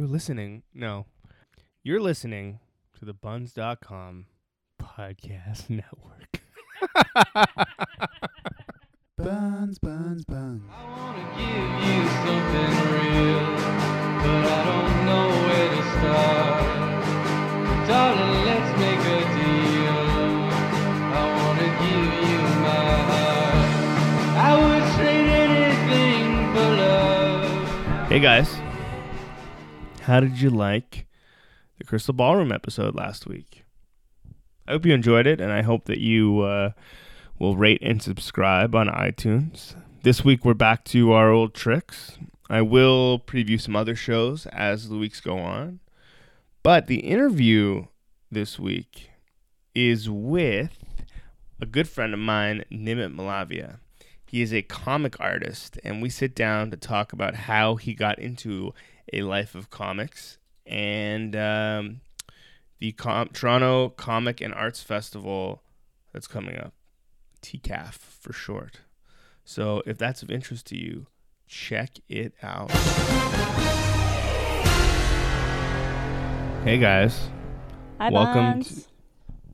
You're listening. No. You're listening to the buns.com podcast network. Buns, buns, buns. I wanna give you something real, but I don't know where to start. Darling, let's make a deal. I wanna give you my heart. I would trade anything for love. hey guys. How did you like the Crystal Ballroom episode last week? I hope you enjoyed it and I hope that you uh, will rate and subscribe on iTunes. This week we're back to our old tricks. I will preview some other shows as the weeks go on. But the interview this week is with a good friend of mine, Nimit Malavia. He is a comic artist, and we sit down to talk about how he got into a life of comics and um, the Com- Toronto Comic and Arts Festival that's coming up, TCAF for short. So if that's of interest to you, check it out. Hey guys, Hi, Welcome Buns.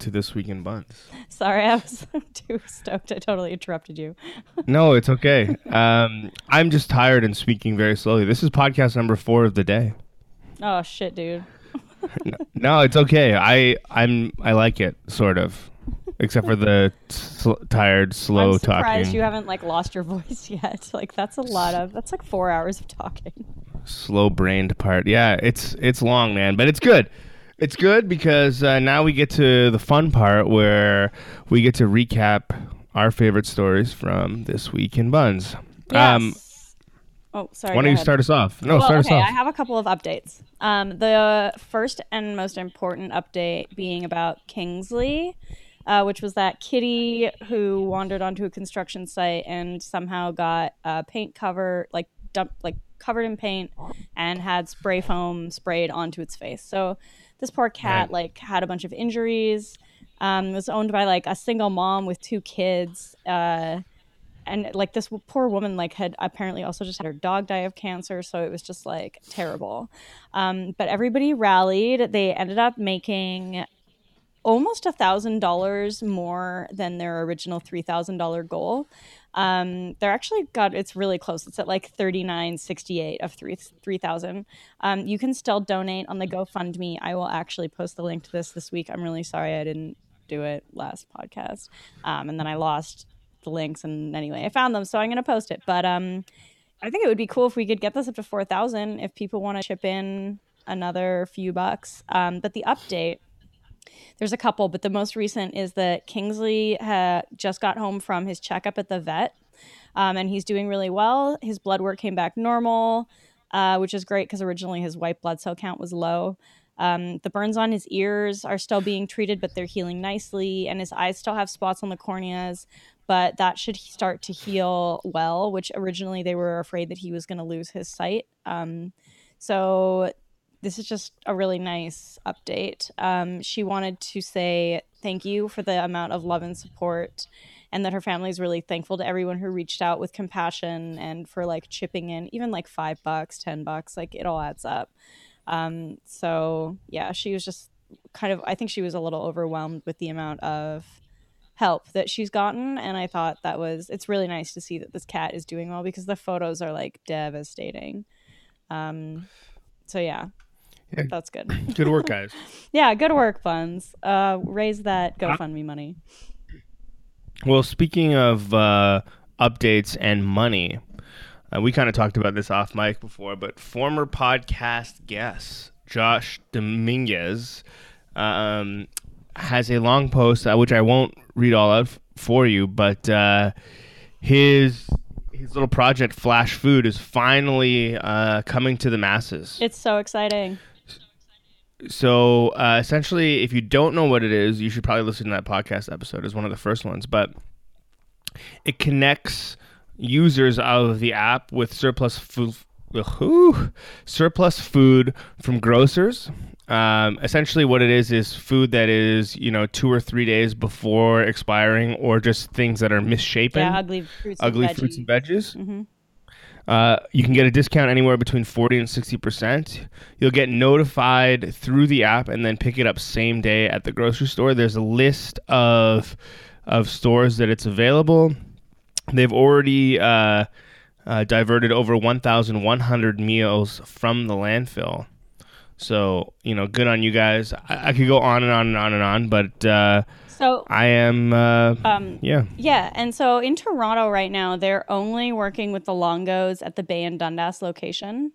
To this week in Buns. Sorry, I was too stoked. I totally interrupted you. No, it's okay. Um, I'm just tired and speaking very slowly. This is podcast number four of the day. Oh shit, dude. No, it's okay. I I'm I like it sort of, except for the sl- tired, slow I'm surprised talking, you haven't like lost your voice yet. Like that's a lot of that's like four hours of talking. slow brained part. Yeah, it's it's long, man, but it's good. It's good because uh, now we get to the fun part where we get to recap our favorite stories from this week in Buns. Um, oh, sorry. why don't you ahead. start us off? No, well, start okay, us off. Okay, I have a couple of updates. Um, the first and most important update being about Kingsley, uh, which was that kitty who wandered onto a construction site and somehow got a paint cover, like dump, like covered in paint, and had spray foam sprayed onto its face. So this poor cat Right. like had a bunch of injuries. Um, was owned by like a single mom with two kids. Uh, and like this poor woman like had apparently also just had her dog die of cancer so it was just like terrible um, but everybody rallied they ended up making almost a thousand dollars more than their original three thousand dollar goal um, they're actually got it's really close. It's at like 3968 of 3 3000 um, you can still donate on the gofundme. I will actually post the link to this this week. I'm really sorry i didn't do it last podcast. Um, and then i lost the links and anyway i found them so i'm to post it. But um i think it would be cool if we could get this up to 4000 if people want to chip in another few bucks. Um, but the update there's a couple but the most recent is that kingsley ha- just got home from his checkup at the vet um, and he's doing really well his blood work came back normal uh, which is great because originally his white blood cell count was low um, the burns on his ears are still being treated, but they're healing nicely, and his eyes still have spots on the corneas, but that should start to heal well. Which originally they were afraid that he was going to lose his sight. Um, so this is just a really nice update. Um, she wanted to say thank you for the amount of love and support, and that her family is really thankful to everyone who reached out with compassion and for like chipping in, even like five bucks, ten bucks, like it all adds up. Um, so yeah, she was just kind of, I think she was a little overwhelmed with the amount of help that she's gotten. And I thought that was, it's really nice to see that this cat is doing well because the photos are like devastating. Um, so yeah, Yeah. that's good. Good work, guys. yeah, good work, Buns. Uh, raise that GoFundMe money. Well, speaking of uh, updates and money, uh, we kind of talked about this off mic before, but former podcast guest Josh Dominguez um, has a long post, uh, which I won't read all out f- for you, but uh, his his little project Flashfood is finally uh, coming to the masses. It's so exciting. So uh, essentially, if you don't know what it is, you should probably listen to that podcast episode. It's one of the first ones, but it connects users of the app with surplus food, surplus food from grocers. Um, essentially, what it is is food that is you know two or three days before expiring, or just things that are misshapen Yeah, ugly fruits. ugly and fruits and veggies. veggies. Uh, you can get a discount anywhere between 40 and 60%. You'll get notified through the app and then pick it up same day at the grocery store. There's a list of of stores that it's available. They've already uh, uh, diverted over 1,100 meals from the landfill. So, you know, good on you guys. I, I could go on and on and on and on, but uh, So I am, uh, um, yeah. Yeah, and so in Toronto right now, they're only working with the Longos at the Bay and Dundas location.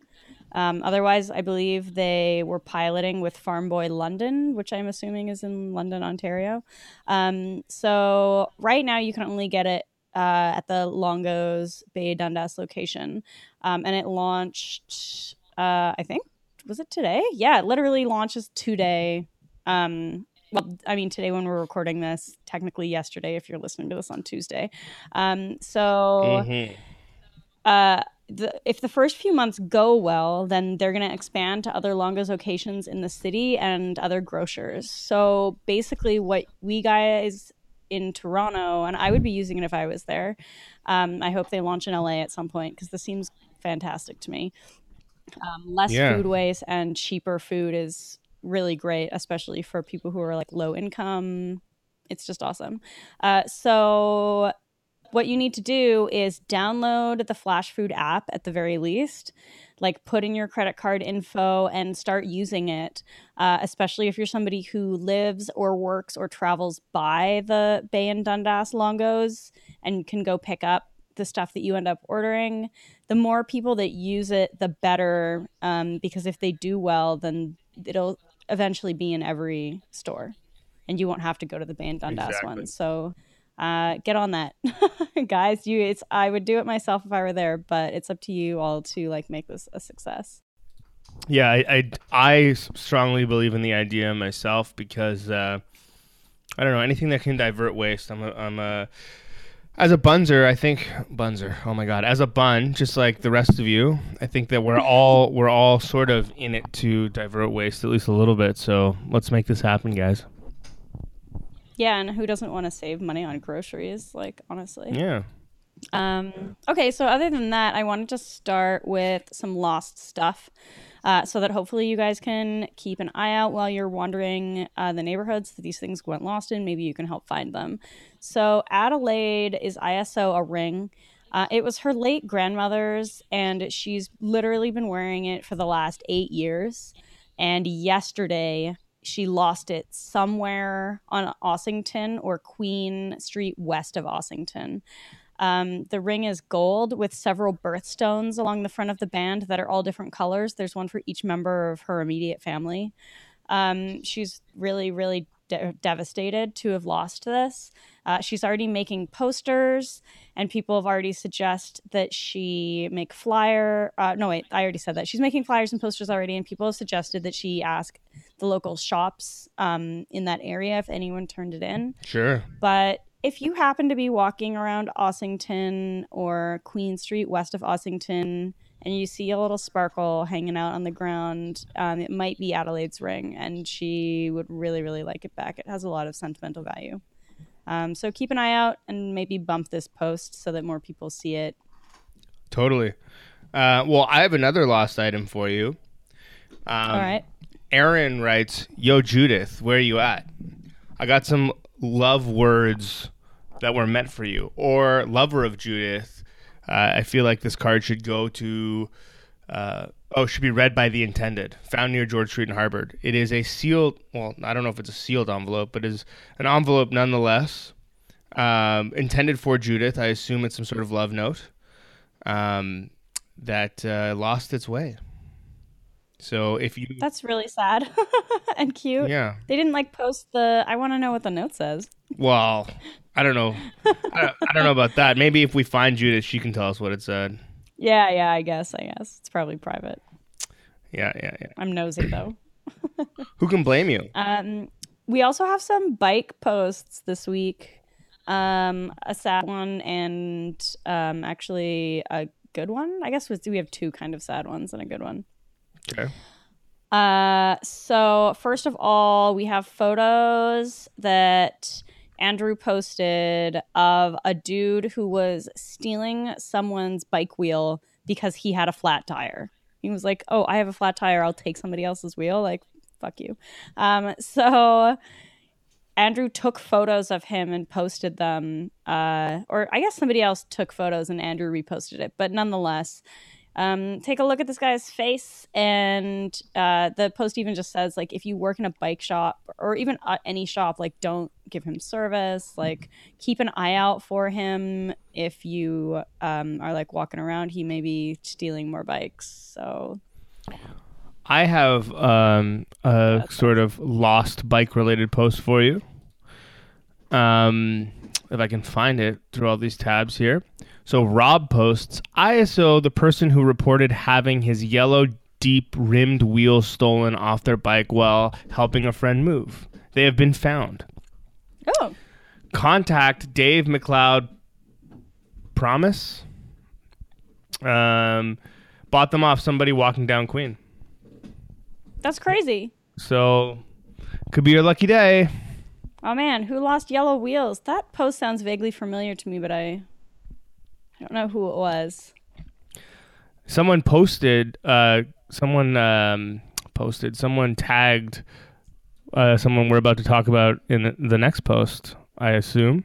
Um, otherwise, I believe they were piloting with Farm Boy London, which I'm assuming is in London, Ontario. Um, so right now, you can only get it uh, at the Longos Bay Dundas location, um, and it launched. Uh, I think was it today? Yeah, it literally launches today. Um, well, I mean, today when we're recording this, technically yesterday if you're listening to this on Tuesday. Um, so, Mhm. uh, the, if the first few months go well, then they're going to expand to other Longos locations in the city and other grocers. So basically, what we guys in Toronto, and I would be using it if I was there. Um, I hope they launch in LA at some point because this seems fantastic to me. Um, less Yeah. food waste and cheaper food is really great, especially for people who are like low income. It's just awesome. Uh, so what you need to do is download the Flashfood app at the very least. Like put in your credit card info and start using it, uh, especially if you're somebody who lives or works or travels by the Bay and Dundas Longos and can go pick up the stuff that you end up ordering. The more people that use it, the better. Um, because if they do well, then it'll eventually be in every store, and you won't have to go to the Bay and Dundas Exactly. one. So uh, get on that, guys. You, it's I would do it myself if I were there, but it's up to you all to like make this a success. Yeah, I, I, I strongly believe in the idea myself because uh, I don't know anything that can divert waste. I'm a, I'm a as a bunzer. I think bunzer. Oh my god, as a bun, just like the rest of you, I think that we're all we're all sort of in it to divert waste at least a little bit. So let's make this happen, guys. Yeah, and who doesn't want to save money on groceries? Like honestly. Yeah. Um, okay, so other than that, I wanted to start with some lost stuff uh, so that hopefully you guys can keep an eye out while you're wandering uh, the neighborhoods that these things went lost in. Maybe you can help find them. So, Adelaide is ISO a ring. Uh, it was her late grandmother's, and she's literally been wearing it for the last eight years. And yesterday, she lost it somewhere on Ossington or Queen Street west of Ossington. Um, the ring is gold with several birthstones along the front of the band that are all different colors. There's one for each member of her immediate family. Um, she's really, really de- devastated to have lost this. Uh, she's already making posters, and people have already suggest that she make flyer. Uh, no, wait, I already said that. She's making flyers and posters already, and people have suggested that she ask the local shops um, in that area if anyone turned it in. Sure. But if you happen to be walking around Ossington or Queen Street west of Ossington and you see a little sparkle hanging out on the ground, um, it might be Adelaide's ring, and she would really, really like it back. It has a lot of sentimental value. Um, so keep an eye out and maybe bump this post so that more people see it. Totally. Uh, well, I have another lost item for you. Um, All right. Aaron writes, "Yo Judith, where are you at? I got some love words that were meant for you." Or lover of Judith, uh, I feel like this card should go to. Uh, oh, should be read by the intended. Found near George Street in Harbord. It is a sealed. Well, I don't know if it's a sealed envelope, but is an envelope nonetheless. Um, intended for Judith. I assume it's some sort of love note um, that uh, lost its way. So if you, That's really sad and cute. yeah, They didn't like post the. I want to know what the note says. Well, I don't know. I don't, I don't know about that. Maybe if we find Judith, she can tell us what it said. Yeah, yeah. I guess. I guess it's probably private. Yeah, yeah, yeah. I'm nosy though. Who can blame you? Um, we also have some bike posts this week. Um, a sad one and um, actually a good one. I guess we we have two kind of sad ones and a good one. Okay. Uh, so first of all, we have photos that Andrew posted of a dude who was stealing someone's bike wheel because he had a flat tire. He was like, "Oh, I have a flat tire. I'll take somebody else's wheel." Like, fuck you. Um, so Andrew took photos of him and posted them, uh, or I guess somebody else took photos and Andrew reposted it. But nonetheless, um, take a look at this guy's face, and uh, the post even just says like, if you work in a bike shop or even uh, any shop, like, don't give him service. Like, keep an eye out for him. If you um, are like walking around, he may be stealing more bikes. So I have um, a sort of lost bike related post for you. Um, if I can find it through all these tabs here. So Rob posts ISO, the person who reported having his yellow deep rimmed wheels stolen off their bike while helping a friend move. They have been found. oh, Contact Dave McLeod. Promise. Um, bought them off somebody walking down Queen. that's crazy. So could be your lucky day. Oh man, who lost yellow wheels? That post sounds vaguely familiar to me, but I I don't know who it was. Someone posted. Uh, someone um, posted. Someone tagged. Uh, someone we're about to talk about in the next post. I assume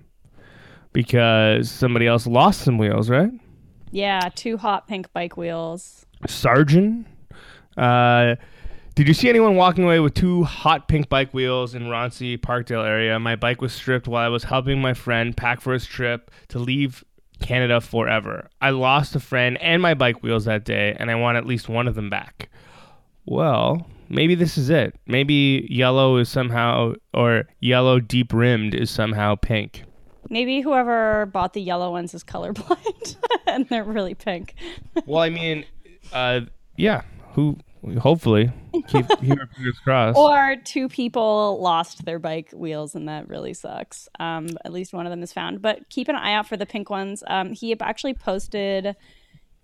because somebody else lost some wheels, right? Yeah, two hot pink bike wheels. Sargent. Uh, did you see anyone walking away with two hot pink bike wheels in Roncy, Parkdale area? My bike was stripped while I was helping my friend pack for his trip to leave Canada forever. I lost a friend and my bike wheels that day, and I want at least one of them back. Well, maybe this is it. Maybe yellow is somehow, or yellow deep rimmed is somehow pink. Maybe whoever bought the yellow ones is colorblind and they're really pink. Well, I mean, uh, yeah. Who? Hopefully, keep, keep our fingers crossed. Or two people lost their bike wheels, and that really sucks. Um, at least one of them is found. But keep an eye out for the pink ones. Um, he actually posted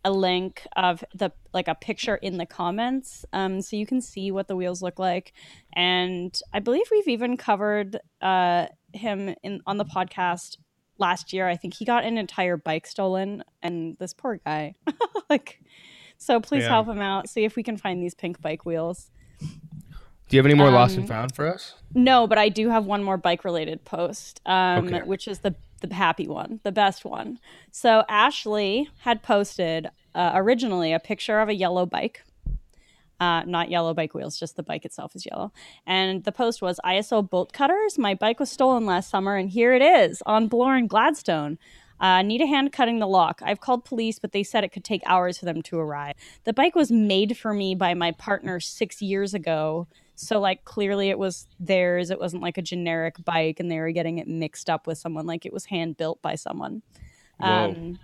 a link of the like a picture in the comments, um, so you can see what the wheels look like. And I believe we've even covered uh, him in on the podcast last year. I think he got an entire bike stolen, and this poor guy, like. So please Yeah. help him out. See if we can find these pink bike wheels. Do you have any more lost um, and found for us? No, but I do have one more bike related post, um, Okay. which is the the happy one, the best one. So Ashley had posted uh, originally a picture of a yellow bike. Uh, not yellow bike wheels, just the bike itself is yellow. And the post was ISO bolt cutters. My bike was stolen last summer, and here it is on Bloor and Gladstone. Uh, need a hand cutting the lock. I've called police, but they said it could take hours for them to arrive. The bike was made for me by my partner six years ago. So, like, clearly it was theirs. It wasn't like a generic bike and they were getting it mixed up with someone. Like, it was hand built by someone. Um,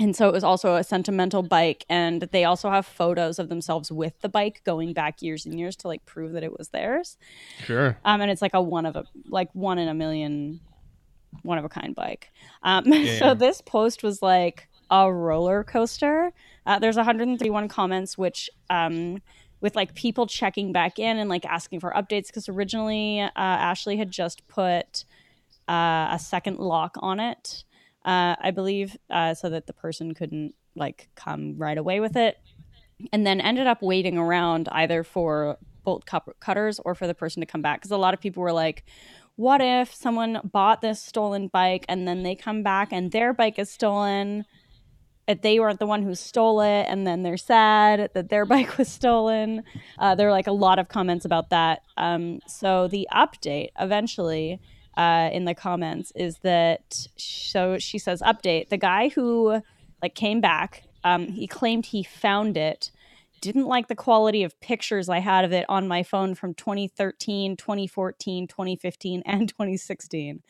and so it was also a sentimental bike. And they also have photos of themselves with the bike going back years and years to like prove that it was theirs. Sure. Um, and it's like a one of a like one in a million, one of a kind bike. Um, yeah. so this post was like a roller coaster. Uh, there's 131 comments, which um, with like people checking back in and like asking for updates because originally uh, Ashley had just put uh, a second lock on it, uh, I believe, uh, so that the person couldn't like come right away with it, and then ended up waiting around either for bolt cutters or for the person to come back because a lot of people were like. What if someone bought this stolen bike and then they come back and their bike is stolen? If they weren't the one who stole it, and then they're sad that their bike was stolen. Uh, there were like a lot of comments about that. Um, so the update eventually uh, in the comments is that so she says update the guy who like came back um, he claimed he found it didn't like the quality of pictures i had of it on my phone from 2013 2014 2015 and 2016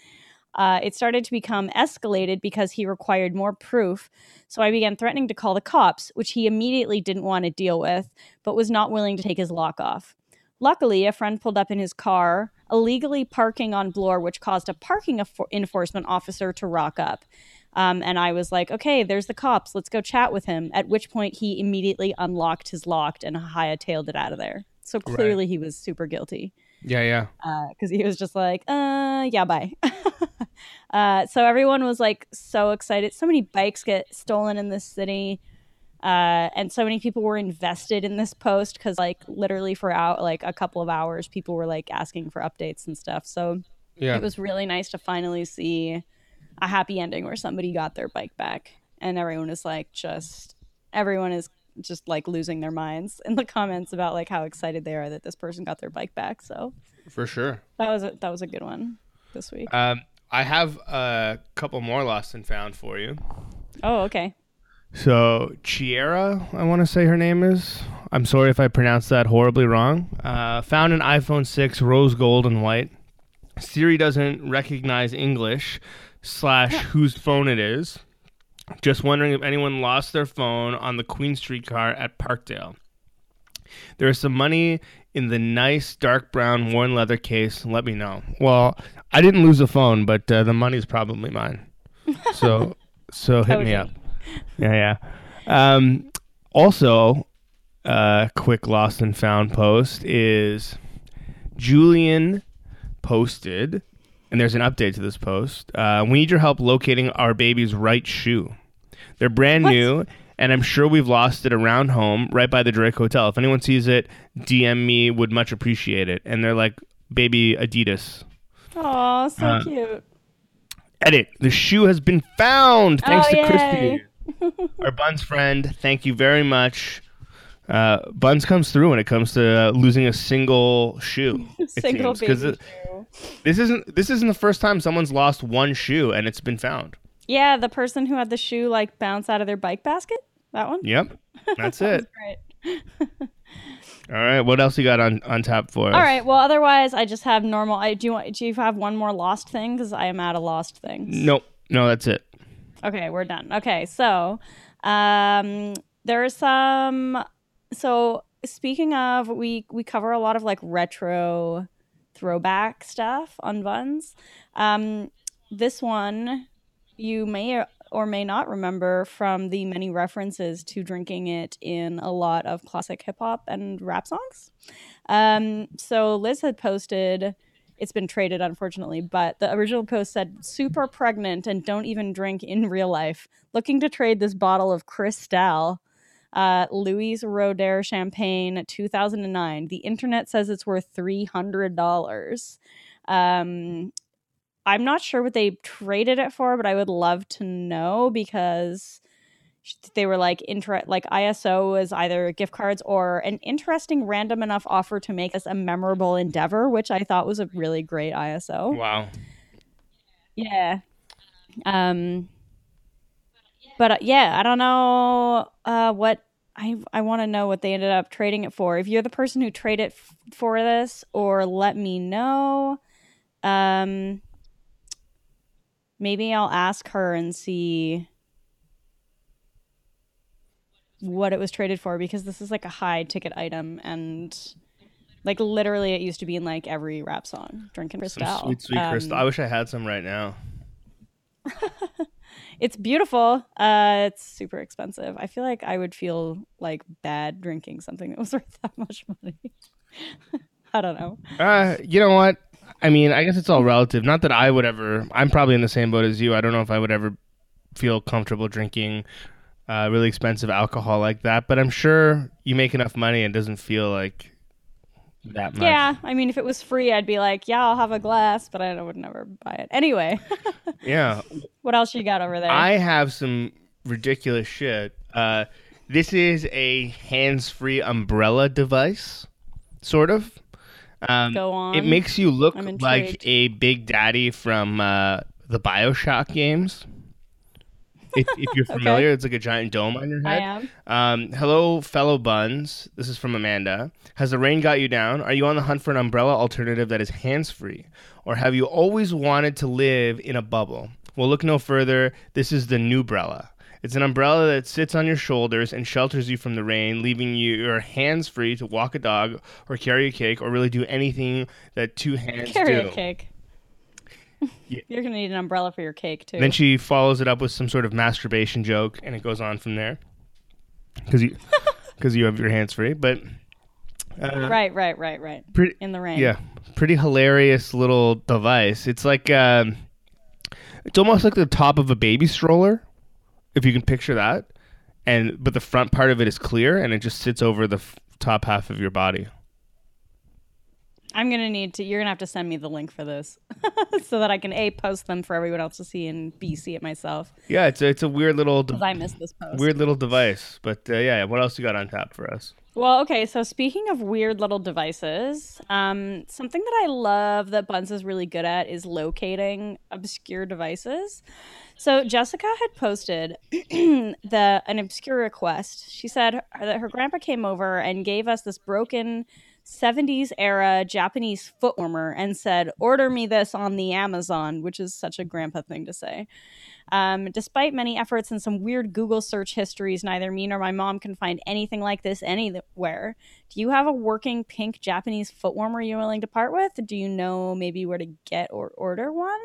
uh, it started to become escalated because he required more proof. So I began threatening to call the cops, which he immediately didn't want to deal with, but was not willing to take his lock off. Luckily, a friend pulled up in his car, illegally parking on Bloor, which caused a parking enfor- enforcement officer to rock up. Um, and I was like, okay, there's the cops. Let's go chat with him. At which point, he immediately unlocked his locked and Haya tailed it out of there. So clearly, he was super guilty Yeah, yeah. because he was just like, uh, yeah, bye. uh, so everyone was like so excited. So many bikes get stolen in this city. Uh, and so many people were invested in this post because, like, literally for out like a couple of hours, people were like asking for updates and stuff. So Yeah. it was really nice to finally see a happy ending where somebody got their bike back, and everyone is like just everyone is just like losing their minds in the comments about like how excited they are that this person got their bike back. So For sure. that was a, that was a good one this week. Um, I have a couple more lost and found for you. Oh, okay. So Chiera, I want to say her name is. I'm sorry if I pronounced that horribly wrong. Uh, found an iPhone 6 rose gold and white. Siri doesn't recognize English slash whose phone it is. Just wondering if anyone lost their phone on the Queen Street car at Parkdale. There is some money in the nice dark brown worn leather case. Let me know. Well, I didn't lose a phone, but uh, the money's probably mine. So, so hit me up. Yeah, yeah. Um, also, uh, quick lost and found post is Julian posted, and there's an update to this post. Uh, we need your help locating our baby's right shoe. They're brand What? new, and I'm sure we've lost it around home, right by the Drake Hotel. If anyone sees it, DM me. Would much appreciate it. And they're like baby Adidas. Oh, so Uh, cute. Edit. The shoe has been found. Thanks Oh, to yay. Christy, our Buns friend. Thank you very much. Uh, Buns comes through when it comes to uh, losing a single shoe. Single baby shoe. This isn't this isn't the first time someone's lost one shoe and it's been found. Yeah, the person who had the shoe like bounce out of their bike basket. That one. Yep, that's it. Right. All right, what else you got on on tap for us? All right. Well, otherwise, I just have normal. I do. You want, do you have one more lost thing? Because I am out of lost things. Nope, no, that's it. Okay, we're done. Okay, so um, there are some. So speaking of, we we cover a lot of like retro throwback stuff on Buns. Um, this one you may or may not remember from the many references to drinking it in a lot of classic hip hop and rap songs. Um, so Liz had posted it's been traded unfortunately but the original post said super pregnant and don't even drink in real life looking to trade this bottle of cristal uh, Louis Roederer champagne 2009 the internet says it's worth $300 um, i'm not sure what they traded it for but i would love to know because they were like inter- like ISO was either gift cards or an interesting random enough offer to make this a memorable endeavor, which I thought was a really great ISO. Wow. Yeah. Um but uh, yeah, I don't know uh what I I want to know what they ended up trading it for. If you're the person who traded f- for this or let me know. Um maybe I'll ask her and see what it was traded for because this is like a high ticket item and like literally it used to be in like every rap song drinking crystal sweet, sweet crystal. I wish I had some right now. it's beautiful uh it's super expensive i feel like i would feel like bad drinking something that was worth that much money i don't know Uh, you know what? I mean, I guess it's all relative. Not that I would ever. I'm probably in the same boat as you. I don't know if I would ever feel comfortable drinking uh, really expensive alcohol like that. But I'm sure you make enough money and doesn't feel like that much. yeah i mean if it was free i'd be like yeah i'll have a glass but i would never buy it anyway Yeah. what else you got over there I have some ridiculous shit. Uh, this is a hands-free umbrella device, sort of. Um, Go on. It makes you look like a Big Daddy from uh, the Bioshock games. If, if you're familiar, it's like a giant dome on your head. i am Um, hello, fellow buns. This is from Amanda. Has the rain got you down? Are you on the hunt for an umbrella alternative that is hands free? Or have you always wanted to live in a bubble? Well, look no further. This is the new umbrella. It's an umbrella that sits on your shoulders and shelters you from the rain, leaving you your hands free to walk a dog or carry a cake or really do anything that two hands carry do. Carry a cake Yeah. you're gonna need an umbrella for your cake too Then she follows it up with some sort of masturbation joke, and it goes on from there. Because you, because you have your hands free, but uh, right right right right pretty, in the rain yeah, pretty hilarious little device. It's like, um, it's almost like the top of a baby stroller, if you can picture that, and but the front part of it is clear, and it just sits over the f- top half of your body. I'm gonna need to. You're gonna have to send me the link for this, so that I can a post them for everyone else to see and b see it myself. Yeah, it's a, it's a weird little de- I missed this post. weird little device. But uh, yeah, what else you got on tap for us? Well, okay. So speaking of weird little devices, um, something that I love that Buns is really good at is locating obscure devices. So Jessica had posted the an obscure request. She said that her grandpa came over and gave us this broken 70s era Japanese foot warmer and said, "Order me this on the Amazon," which is such a grandpa thing to say. Um, despite many efforts and some weird Google search histories, neither me nor my mom can find anything like this anywhere. Do you have a working pink Japanese foot warmer you're willing to part with? Do you know maybe where to get or order one?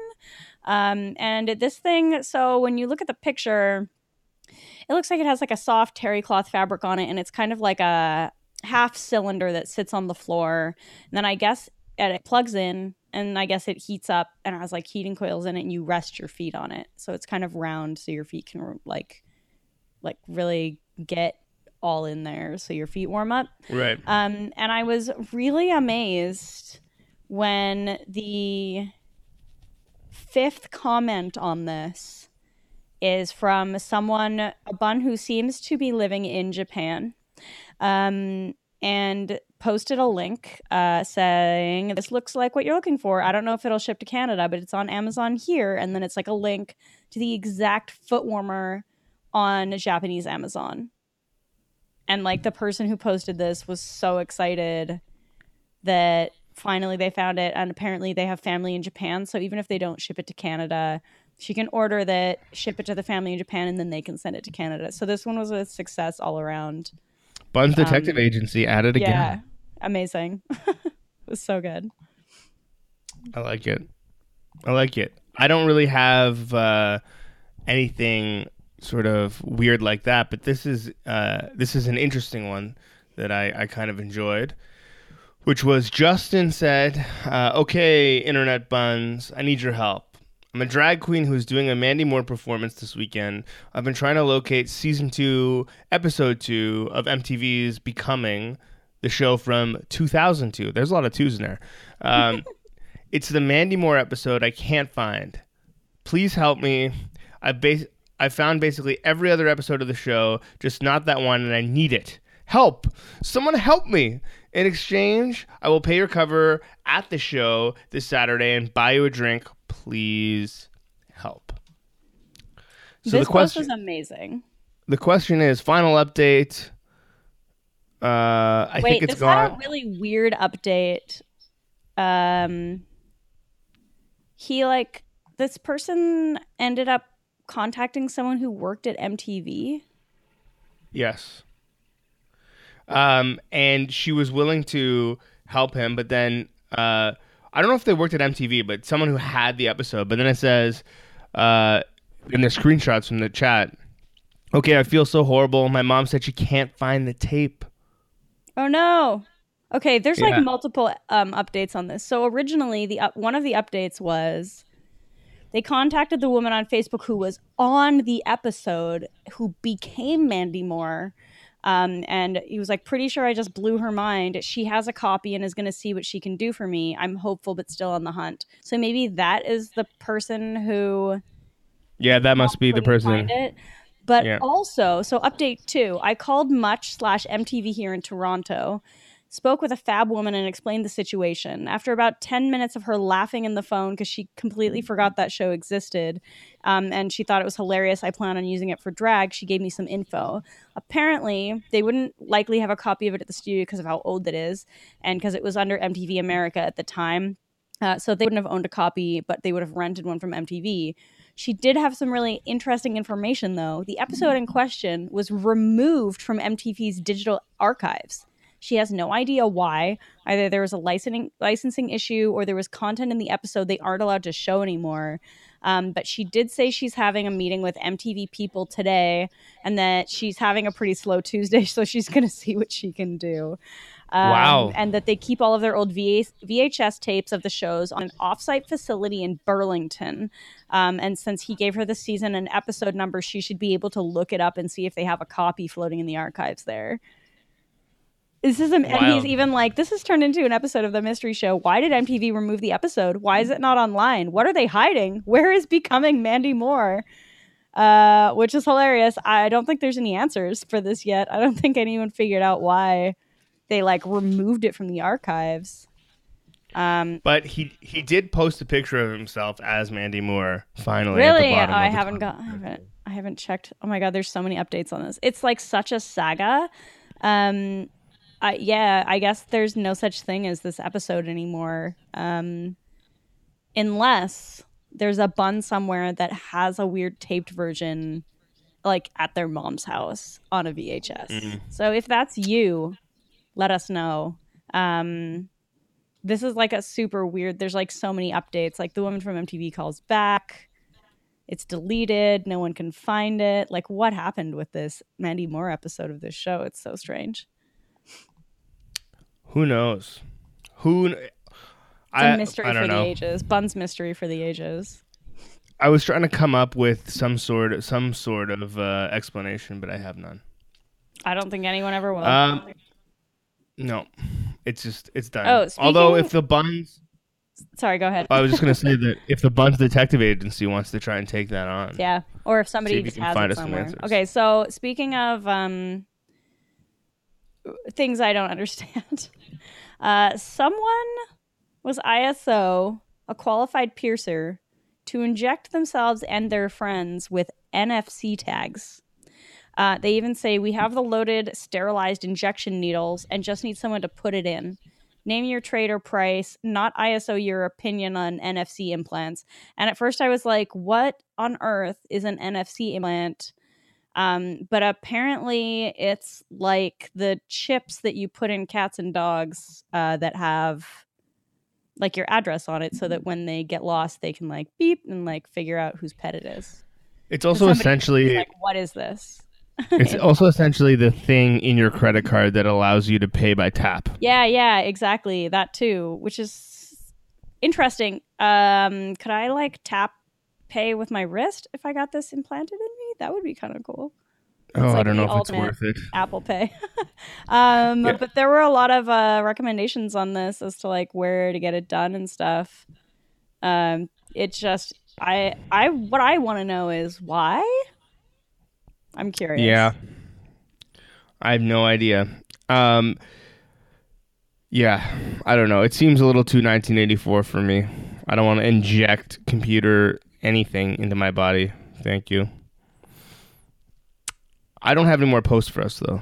Um, and this thing, so when you look at the picture, it looks like it has like a soft terry cloth fabric on it, and it's kind of like a half cylinder that sits on the floor. And then I guess and it plugs in and I guess it heats up and has like heating coils in it and you rest your feet on it. So it's kind of round so your feet can like like really get all in there so your feet warm up. Right. Um and I was really amazed when the fifth comment on this is from someone a bun who seems to be living in Japan. Um and posted a link uh, saying this looks like what you're looking for. I don't know if it'll ship to Canada, but it's on Amazon here, and then it's like a link to the exact foot warmer on Japanese Amazon. And like the person who posted this was so excited that finally they found it, and apparently they have family in Japan, so even if they don't ship it to Canada. She can order that, ship it to the family in Japan, and then they can send it to Canada. So this one was a success all around. Buns Detective Um, Agency at it again. Yeah, amazing. it was so good. I like it. I like it. I don't really have uh, anything sort of weird like that, but this is uh, this is an interesting one that I, I kind of enjoyed, which was Justin said, uh, "Okay, internet buns, I need your help. I'm a drag queen who's doing a Mandy Moore performance this weekend. I've been trying to locate season two, episode two of MTV's Becoming." The show from 2002. There's a lot of twos in there. Um, it's the Mandy Moore episode I can't find. Please help me. I bas- I found basically every other episode of the show, just not that one, and I need it. Help! Someone help me! In exchange, I will pay your cover at the show this Saturday and buy you a drink. Please help. So this the question post was amazing. the question is final update. Uh, I Wait, think it's this had a really weird update. Um, he like this person ended up contacting someone who worked at MTV. Yes. Um, and she was willing to help him, but then uh, I don't know if they worked at MTV, but someone who had the episode. But then it says, uh, in the screenshots from the chat, okay, I feel so horrible. My mom said she can't find the tape. Oh no. Okay, there's Yeah. like multiple um, updates on this. So originally, the up- one of the updates was they contacted the woman on Facebook who was on the episode, who became Mandy Moore, um, and he was like, "Pretty sure I just blew her mind. She has a copy and is going to see what she can do for me. I'm hopeful, but still on the hunt. So maybe that is the person who Yeah, that must be the person. But Yeah. also, so update two, I called Much slash MTV here in Toronto, spoke with a fab woman and explained the situation. After about 10 minutes of her laughing in the phone because she completely forgot that show existed um, and she thought it was hilarious, I plan on using it for drag, she gave me some info. Apparently, they wouldn't likely have a copy of it at the studio because of how old it is and because it was under MTV America at the time. Uh, so they wouldn't have owned a copy, but they would have rented one from MTV. She did have some really interesting information, though. The episode in question was removed from MTV's digital archives. She has no idea why. Either there was a licensing licensing issue or there was content in the episode they aren't allowed to show anymore. Um, but she did say she's having a meeting with MTV people today and that she's having a pretty slow Tuesday, so she's going to see what she can do. Um, Wow. And that they keep all of their old VA- VHS tapes of the shows on an offsite facility in Burlington. Um, and since he gave her the season and episode number, she should be able to look it up and see if they have a copy floating in the archives there. This is, and he's even like, this has turned into an episode of the mystery show. Why did MTV remove the episode? Why is it not online? What are they hiding? Where is becoming Mandy Moore? Uh, which is hilarious. I don't think there's any answers for this yet. I don't think anyone figured out why they like removed it from the archives. Um, But he he did post a picture of himself as Mandy Moore. Finally, at the really, I haven't got, I haven't, I haven't checked. Oh my god, there's so many updates on this. It's like such a saga. Um, I, yeah, I guess there's no such thing as this episode anymore. Um, unless there's a bun somewhere that has a weird taped version, like at their mom's house on a VHS. So if that's you, let us know. Um, this is like a super weird. There's like so many updates. Like the woman from MTV calls back. It's deleted. No one can find it. Like what happened with this Mandy Moore episode of this show? It's so strange. Who knows? Who? kn- I, mystery I for don't the know. ages. Bun's mystery for the ages. I was trying to come up with some sort of some sort of uh, explanation, but I have none. I don't think anyone ever will. Um, no, it's just it's done. Oh, speaking... although if the Buns, Sorry, go ahead. I was just gonna say that if the Buns Detective Agency wants to try and take that on, Yeah, or if somebody if you just can has find it us some somewhere. answers. Okay, so speaking of um, things I don't understand, uh, someone was ISO, a qualified piercer, to inject themselves and their friends with NFC tags. Uh, they even say we have the loaded, sterilized injection needles and just need someone to put it in. Name your trade or price, not ISO your opinion on NFC implants. And at first I was like, what on earth is an NFC implant? Um, but apparently it's like the chips that you put in cats and dogs uh, that have like your address on it so that when they get lost, they can like beep and like figure out whose pet it is. it's also essentially Like, what is this? it's also essentially the thing in your credit card that allows you to pay by tap. Yeah, yeah, exactly. That too, which is interesting. Um, could I like tap pay with my wrist if I got this implanted in me? That would be kind of cool. oh, I don't know if it's worth it. Apple Pay. um, Yeah. But there were a lot of uh, recommendations on this as to like where to get it done and stuff. Um, it just I I what I want to know is why. I'm curious. Yeah. I have no idea. Um Yeah, I don't know. It seems a little too 1984 for me. I don't want to inject computer anything into my body. Thank you. I don't have any more posts for us though.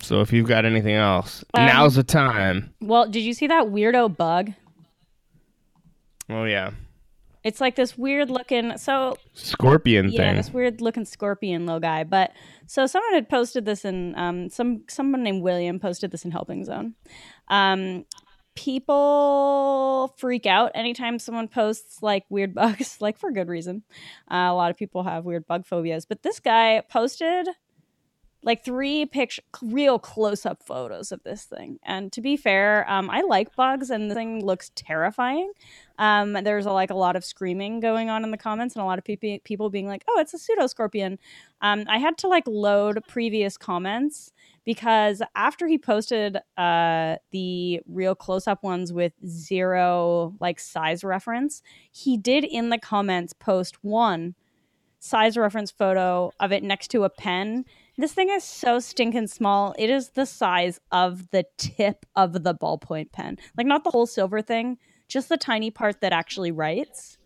So if you've got anything else, Um, now's the time. Well, did you see that weirdo bug? Oh yeah. It's like this weird looking. So Scorpion yeah, thing. this weird looking scorpion little guy. But so someone had posted this in um some someone named William posted this in Helping Zone. Um, people freak out anytime someone posts like weird bugs, like for good reason. Uh, a lot of people have weird bug phobias, but this guy posted like three picture real close up photos of this thing. And to be fair, um, I like bugs, and the thing looks terrifying. Um, there's a, like a lot of screaming going on in the comments, and a lot of peop- people being like, "Oh, it's a pseudo scorpion." Um, I had to like load previous comments because after he posted uh, the real close up ones with zero like size reference, he did in the comments post one size reference photo of it next to a pen. This thing is so stinking small. It is the size of the tip of the ballpoint pen. Like not the whole silver thing, just the tiny part that actually writes.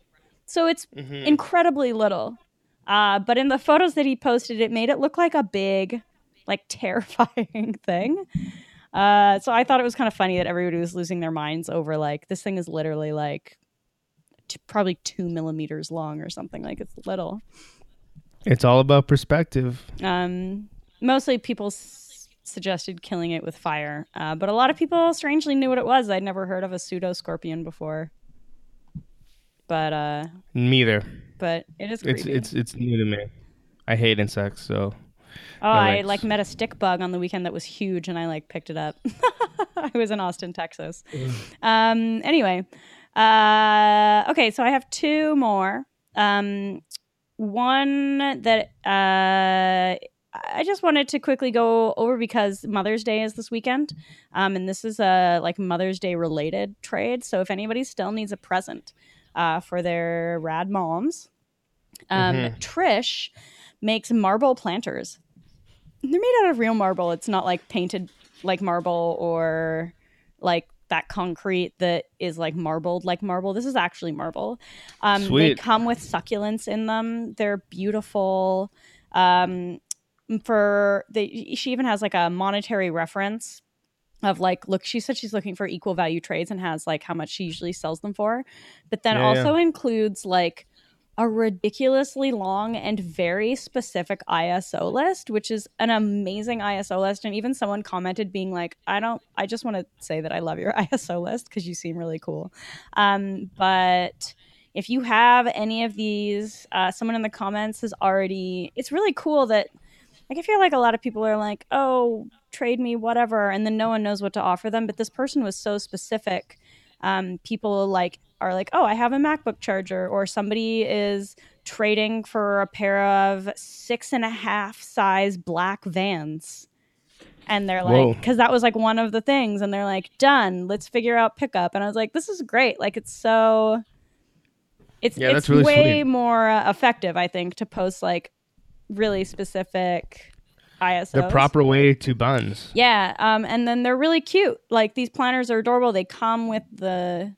So it's Mhm. incredibly little. Uh, but in the photos that he posted, it made it look like a big, like terrifying thing. Uh, so I thought it was kind of funny that everybody was losing their minds over like this thing is literally like t- probably two millimeters long or something. Like it's little. It's all about perspective. Um, mostly people s- suggested killing it with fire, uh, but a lot of people strangely knew what it was. I'd never heard of a pseudo scorpion before. But uh, Neither. but it is It's creepy. it's it's new to me. I hate insects, so oh, I thanks. like met a stick bug on the weekend that was huge, and I like picked it up. I was in Austin, Texas. Um, anyway, uh, okay, so I have two more. Um, one that uh, I just wanted to quickly go over because Mother's Day is this weekend, um, and this is a like Mother's Day related trade. So if anybody still needs a present uh, for their rad moms, um, Mhm. Trish makes marble planters. They're made out of real marble. It's not like painted like marble or like that concrete that is like marbled like marble. This is actually marble. Um, they come with succulents in them. They're beautiful. Um, for the she even has like a monetary reference of like look she said she's looking for equal value trades and has like how much she usually sells them for but then Yeah, also includes like a ridiculously long and very specific ISO list, which is an amazing ISO list. And even someone commented being like, I don't, I just want to say that I love your ISO list because you seem really cool. Um, but if you have any of these, uh, someone in the comments has already, it's really cool that, like, I feel like a lot of people are like, oh, trade me whatever. And then no one knows what to offer them. But this person was so specific. Um, people like are like, oh, I have a MacBook charger, or somebody is trading for a pair of six and a half size black vans. And they're like, because that was like one of the things. And they're like, done, let's figure out pickup. And I was like, this is great. Like, it's so, it's, Yeah, it's really way sweet. more uh, effective, I think, to post like really specific ISOs. The proper way to buns. Yeah, um, and then they're really cute. Like these planners are adorable. They come with the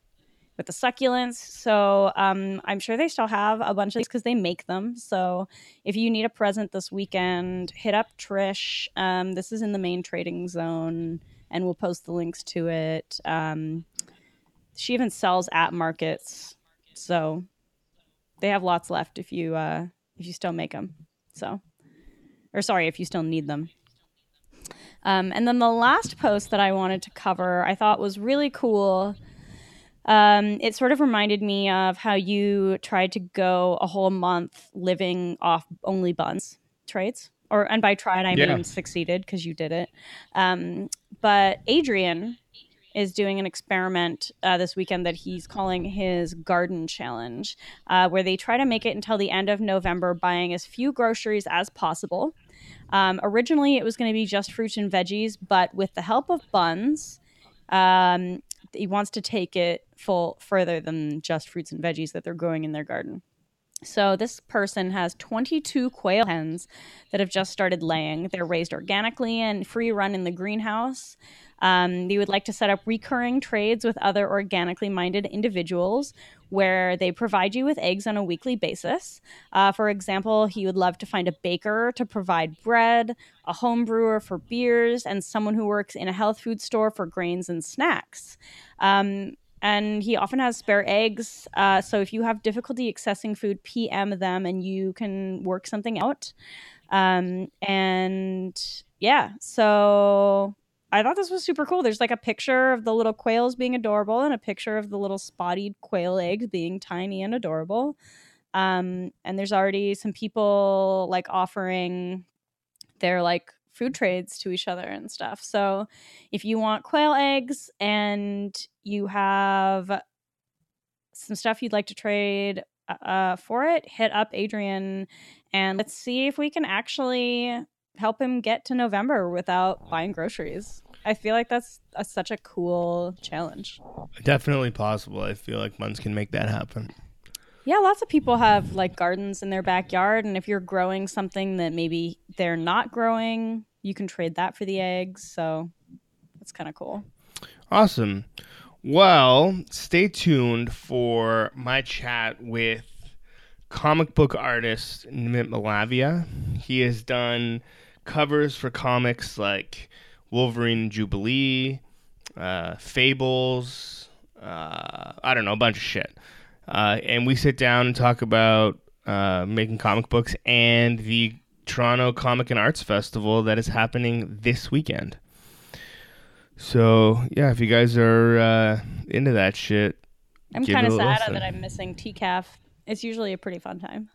with the succulents. So um, I'm sure they still have a bunch of these because they make them. So if you need a present this weekend, hit up Trish. Um, this is in the main trading zone, and we'll post the links to it. Um, she even sells at markets, so they have lots left if you uh, if you still make them. So, or sorry, if you still need them. Um, and then the last post that I wanted to cover, I thought was really cool. Um, it sort of reminded me of how you tried to go a whole month living off only buns trades. Or and by tried I Yeah. mean succeeded because you did it. Um, but Adrian is doing an experiment uh, this weekend that he's calling his garden challenge, uh, where they try to make it until the end of November, buying as few groceries as possible. Um, originally, it was going to be just fruits and veggies, but with the help of buns, um, he wants to take it full further than just fruits and veggies that they're growing in their garden. So this person has 22 quail hens that have just started laying. They're raised organically and free run in the greenhouse. Um, they would like to set up recurring trades with other organically minded individuals where they provide you with eggs on a weekly basis. Uh, for example, he would love to find a baker to provide bread, a home brewer for beers, and someone who works in a health food store for grains and snacks. Um, and he often has spare eggs. Uh, so if you have difficulty accessing food, PM them and you can work something out. Um, and yeah, so I thought this was super cool. There's like a picture of the little quails being adorable and a picture of the little spotted quail eggs being tiny and adorable. Um, and there's already some people like offering their like food trades to each other and stuff. So if you want quail eggs and you have some stuff you'd like to trade uh, for it, hit up Adrian and let's see if we can actually help him get to November without buying groceries. I feel like that's a, such a cool challenge. Definitely possible. I feel like Buns can make that happen. Yeah, lots of people have like gardens in their backyard, and if you're growing something that maybe they're not growing, you can trade that for the eggs. So that's kind of cool. Awesome. Well, stay tuned for my chat with comic book artist Nimit Malavia. He has done covers for comics like Wolverine Jubilee, uh, Fables, uh, I don't know, a bunch of shit. Uh, and we sit down and talk about uh, making comic books and the Toronto Comic and Arts Festival that is happening this weekend. So yeah, if you guys are uh, into that shit, I'm kind of sad that I'm missing TCAF. It's usually a pretty fun time.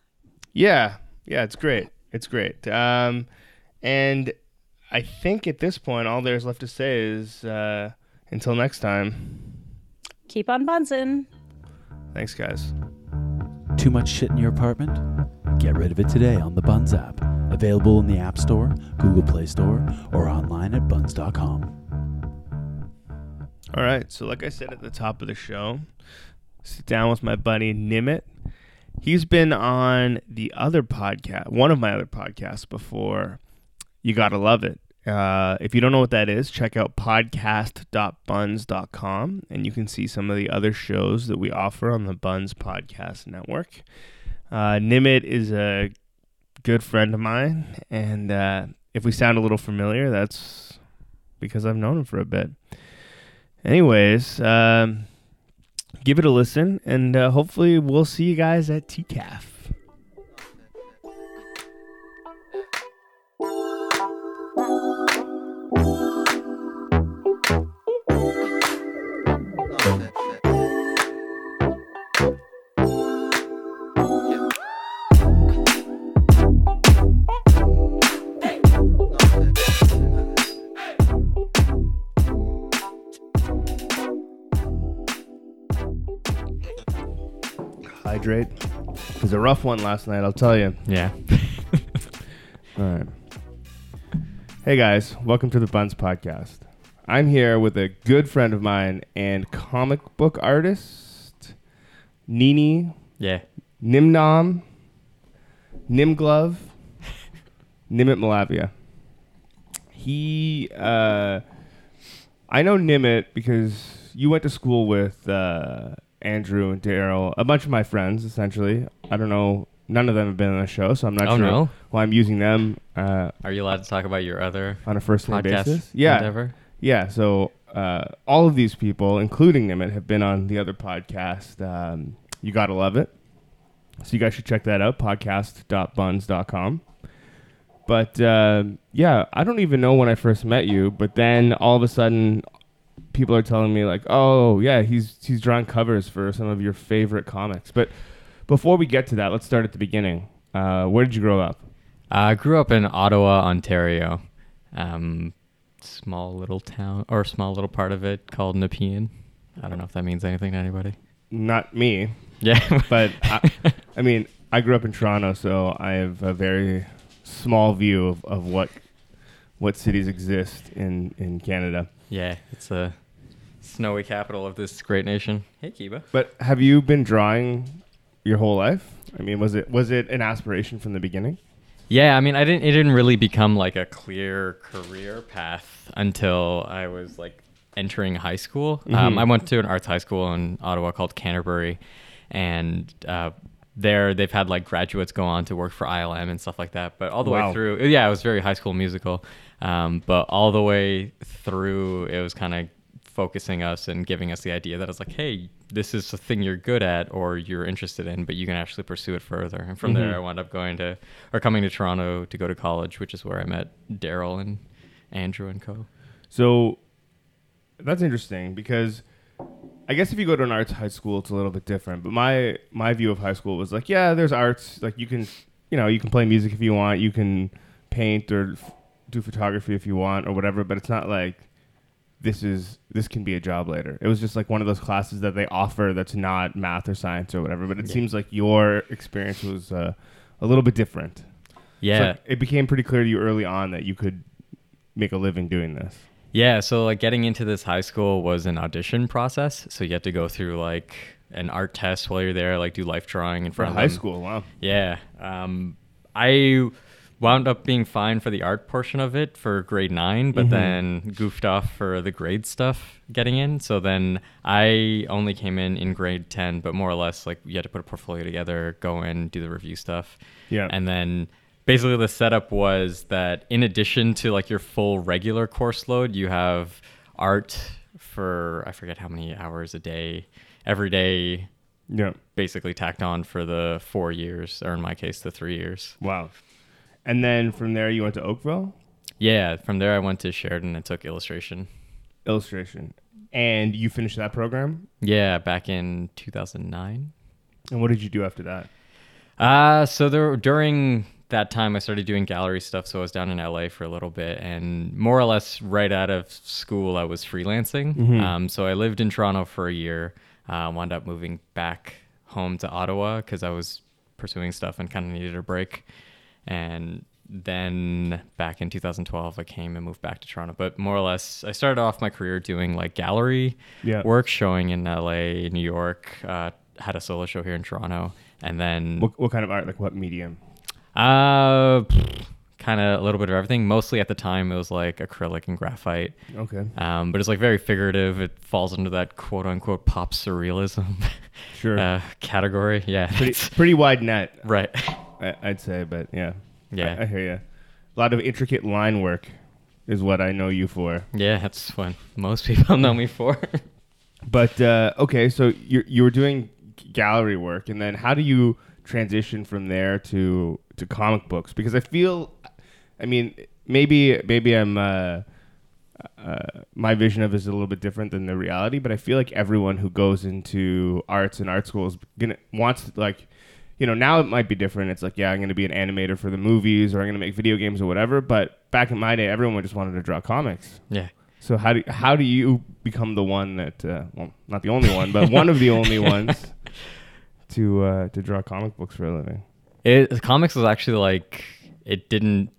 yeah, yeah, it's great. It's great. Um, and I think at this point, all there's left to say is uh, Until next time, Keep on bunsing. thanks, guys. Too much shit in your apartment? Get rid of it today on the Buns app. Available in the App Store, Google Play Store, or online at buns.com. All right. So, like I said at the top of the show, sit down with my buddy Nimit. He's been on the other podcast, one of my other podcasts before. You gotta love it. Uh, if you don't know what that is, check out podcast.buns.com and you can see some of the other shows that we offer on the Buns Podcast Network. Uh, Nimit is a good friend of mine, and uh, if we sound a little familiar, that's because I've known him for a bit. Anyways, um, give it a listen, and uh, hopefully we'll see you guys at TCAF. Hydrate. It was a rough one last night, I'll tell you. Yeah. All right. Hey guys, welcome to the Buns Podcast. I'm here with a good friend of mine and comic book artist, Nini Yeah. Nimnom, Nimglove, Nimit Malavia. He, uh, I know Nimit because you went to school with uh, Andrew and Daryl, a bunch of my friends, essentially. I don't know, none of them have been on the show, so I'm not Oh, sure no? why I'm using them uh, Are you allowed to talk about your other on a first name podcast basis. Yeah, endeavor? yeah. So uh, all of these people, including Nimit, have been on the other podcast. Um, you gotta love it. So you guys should check that out. Podcast.buns.com. But uh, yeah, I don't even know when I first met you. But then all of a sudden, people are telling me like, "Oh yeah, he's he's drawing covers for some of your favorite comics." But before we get to that, let's start at the beginning. Uh, where did you grow up? I grew up in Ottawa, Ontario. Um, small little town or small little part of it called Nepean. I don't know if that means anything to anybody. Not me, Yeah. but I, I mean, I grew up in Toronto, so I have a very small view of, of what what cities exist in, in Canada. Yeah, it's a snowy capital of this great nation. Hey, Kiba. But have you been drawing your whole life? I mean, was it was it an aspiration from the beginning? Yeah, I mean, I didn't. It didn't really become like a clear career path until I was like entering high school. Um, Mhm. I went to an arts high school in Ottawa called Canterbury, and uh, there they've had like graduates go on to work for ILM and stuff like that. But all the Wow. way through, yeah, it was very high school musical. Um, but all the way through, it was kind of focusing us and giving us the idea that it's like, hey, this is the thing you're good at or you're interested in, but you can actually pursue it further. And from Mhm. there, I wound up going to or coming to Toronto to go to college, which is where I met Daryl and Andrew and co. So that's interesting because I guess if you go to an arts high school, it's a little bit different. But my my view of high school was like, yeah, there's arts. Like you can, you know, you can play music if you want, you can paint or do photography if you want or whatever. But it's not like this is this can be a job later. It was just like one of those classes that they offer that's not math or science or whatever. But it Yeah. seems like your experience was uh, a little bit different. So Yeah. it became pretty clear to you early on that you could make a living doing this. Yeah, so like getting into this high school was an audition process. So you had to go through like an art test while you're there, like do life drawing in For front of high them. school, wow. Yeah. Um, I wound up being fine for the art portion of it for grade nine, but Mhm. then goofed off for the grade stuff getting in. So then I only came in in grade 10, but more or less like you had to put a portfolio together, go in, do the review stuff. Yeah. And then basically the setup was that in addition to like your full regular course load, you have art for I forget how many hours a day every day yeah. basically tacked on for the 4 years or in my case the 3 years. Wow. And then from there, you went to Oakville Yeah, from there I went to Sheridan and took illustration. illustration, and you finished that program. Yeah, back in 2009. And what did you do after that? Uh, so there during that time I started doing gallery stuff. So I was down in LA for a little bit, and more or less right out of school, I was freelancing. Mhm. Um, so I lived in Toronto for a year. Uh, wound up moving back home to Ottawa because I was pursuing stuff and kind of needed a break. And then back in 2012, I came and moved back to Toronto. But more or less, I started off my career doing like gallery Yeah. work, showing in LA, New York. Uh, had a solo show here in Toronto, and then What, what kind of art? Like what medium? uh, kind of a little bit of everything. Mostly at the time, it was like acrylic and graphite. Okay. Um, but it's like very figurative. It falls into that quote unquote pop surrealism Sure. uh, category. Yeah. pretty, pretty wide net, right. I, I'd say, but yeah. Yeah. I, I hear you. A lot of intricate line work is what I know you for. yeah, that's what most people know me for. But uh, okay, so you you were doing gallery work, and then how do you transition from there to to comic books? Because I feel, I mean, maybe maybe I'm. Uh, uh, my vision of it is a little bit different than the reality, but I feel like everyone who goes into arts and art schools gonna wants like, you know, now it might be different. It's like, yeah, I'm gonna be an animator for the movies, or I'm gonna make video games or whatever. But back in my day, everyone just wanted to draw comics. yeah. So how do how do you become the one that uh, well not the only one but one of the only ones to uh, to draw comic books for a living? It comics was actually like it didn't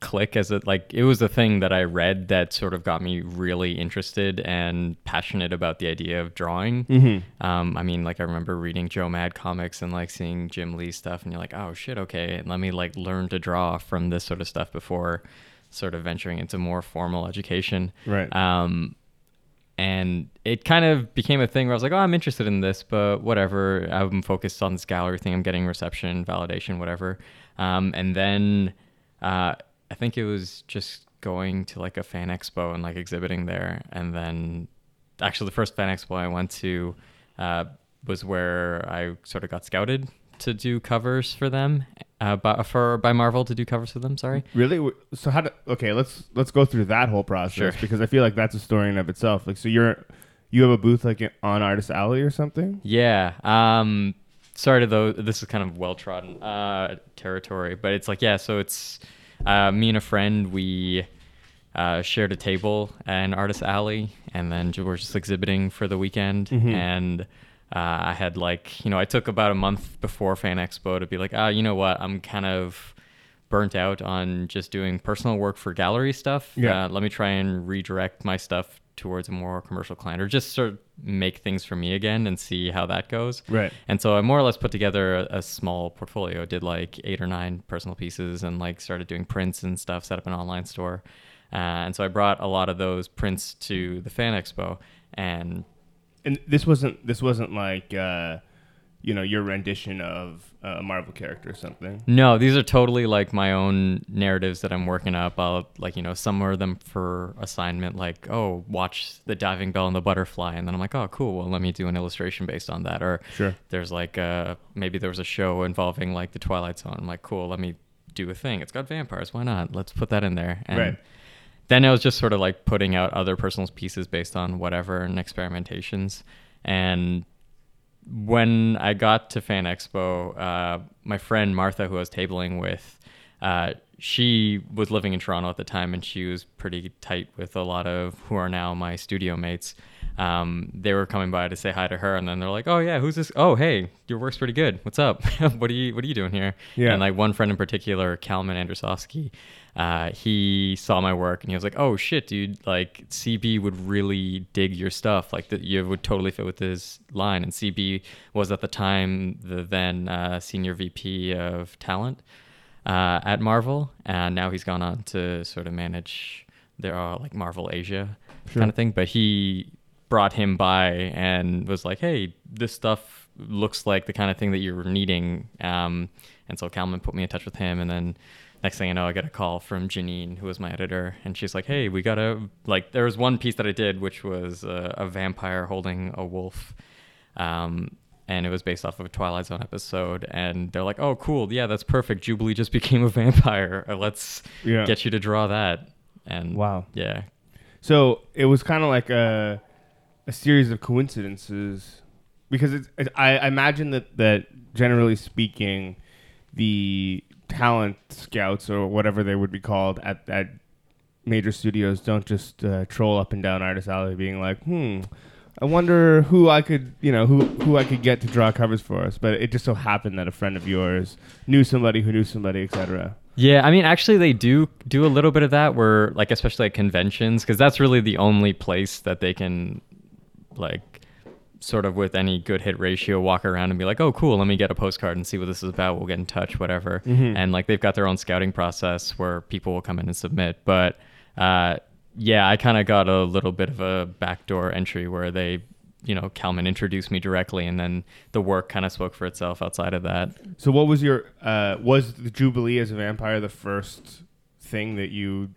click as it like it was a thing that I read that sort of got me really interested and passionate about the idea of drawing. Mm-hmm. Um, I mean, like I remember reading Joe Mad comics and like seeing Jim Lee stuff, and you're like, oh shit, okay, let me like learn to draw from this sort of stuff before sort of venturing into more formal education. Right. Um, and it kind of became a thing where I was like, oh, I'm interested in this, but whatever. I'm focused on this gallery thing. I'm getting reception, validation, whatever. Um, and then uh, I think it was just going to like a fan expo and like exhibiting there. And then actually, the first fan expo I went to uh, was where I sort of got scouted to do covers for them, uh, by, for by Marvel to do covers for them. Sorry. Really? So how do okay? Let's let's go through that whole process Sure. because I feel like that's a story in of itself. Like, so you're you have a booth like on Artist Alley or something? Yeah. Um sorry to though this is kind of well trodden uh territory, but it's like yeah, so it's uh me and a friend we uh, shared a table at artist alley and then we're just exhibiting for the weekend Mhm. and uh, I had like you know I took about a month before Fan Expo to be like ah you know what I'm kind of burnt out on just doing personal work for gallery stuff Yeah. uh, let me try and redirect my stuff towards a more commercial client or just sort of make things for me again and see how that goes Right. and so I more or less put together a, a small portfolio. Did like eight or nine personal pieces and like started doing prints and stuff. Set up an online store, uh, and so I brought a lot of those prints to the Fan Expo. And And this wasn't this wasn't like uh, you know your rendition of a Marvel character or something. no, these are totally like my own narratives that I'm working up. I'll like you know some of them for assignment, like oh watch the diving bell and the butterfly, and then I'm like oh cool, well let me do an illustration based on that. Or Sure. there's like uh maybe there was a show involving like the Twilight Zone. I'm like, cool, let me do a thing. It's got vampires. Why not? Let's put that in there. And Right. then I was just sort of like putting out other personal pieces based on whatever and experimentations. And when I got to Fan Expo, uh, my friend Martha, who I was tabling with, uh, she was living in Toronto at the time, and she was pretty tight with a lot of who are now my studio mates. Um, they were coming by to say hi to her, and then they're like, "Oh yeah, who's this? Oh hey, your work's pretty good. What's up? what are you What are you doing here?" Yeah. And like one friend in particular, Kalman Andrasofszky, uh, he saw my work and he was like, "Oh shit, dude! Like CB would really dig your stuff. Like that, you would totally fit with his line." And CB was at the time the then uh, senior VP of talent uh, at Marvel, and now he's gone on to sort of manage their uh, like Marvel Asia Sure. kind of thing. But he brought him by and was like, "Hey, this stuff looks like the kind of thing that you're needing." Um, and so Kalman put me in touch with him, and then next thing I know, I get a call from Janine, who was my editor, and she's like, "Hey, we gotta like." There was one piece that I did, which was uh, a vampire holding a wolf. Um, and it was based off of a Twilight Zone episode, and they're like, "Oh, cool, yeah, that's perfect. Jubilee just became a vampire. Uh, Let's Yeah. get you to draw that." And Wow. yeah, So it was kind of like a a series of coincidences because it's, it, I, I imagine that that generally speaking, the talent scouts or whatever they would be called at at major studios don't just uh, troll up and down Artist Alley, being like, "Hmm, I wonder who I could, you know, who who I could get to draw covers for us." But it just so happened that a friend of yours knew somebody who knew somebody, etc. Yeah, I mean, actually, they do do a little bit of that, where like especially at conventions, because that's really the only place that they can, like, sort of with any good hit ratio, walk around and be like, "Oh, cool, let me get a postcard and see what this is about. We'll get in touch, whatever." Mhm. And like they've got their own scouting process where people will come in and submit. But uh, yeah, I kind of got a little bit of a backdoor entry where they. You know, Kalman introduced me directly, and then the work kind of spoke for itself outside of that. So, what was your uh, was the Jubilee as a vampire the first thing that you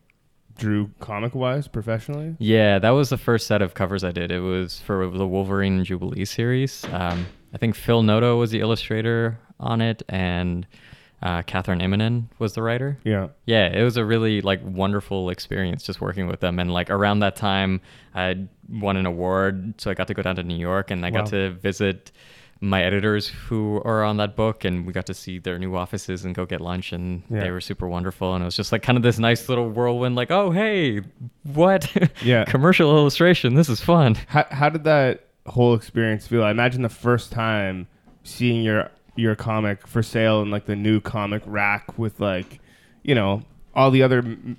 drew comic wise professionally? Yeah, that was the first set of covers I did. It was for the Wolverine and Jubilee series. Um, I think Phil Noto was the illustrator on it, and uh, Kathryn Immonen was the writer. Yeah. Yeah, it was a really like wonderful experience just working with them. And like around that time, I won an award, so I got to go down to New York, and I Wow. got to visit my editors who are on that book, and we got to see their new offices and go get lunch, and Yeah. they were super wonderful. And it was just like kind of this nice little whirlwind, like, oh hey, what? Yeah. commercial illustration. This is fun. How how did that whole experience feel? I imagine the first time seeing your your comic for sale in like the new comic rack with like, you know, all the other m-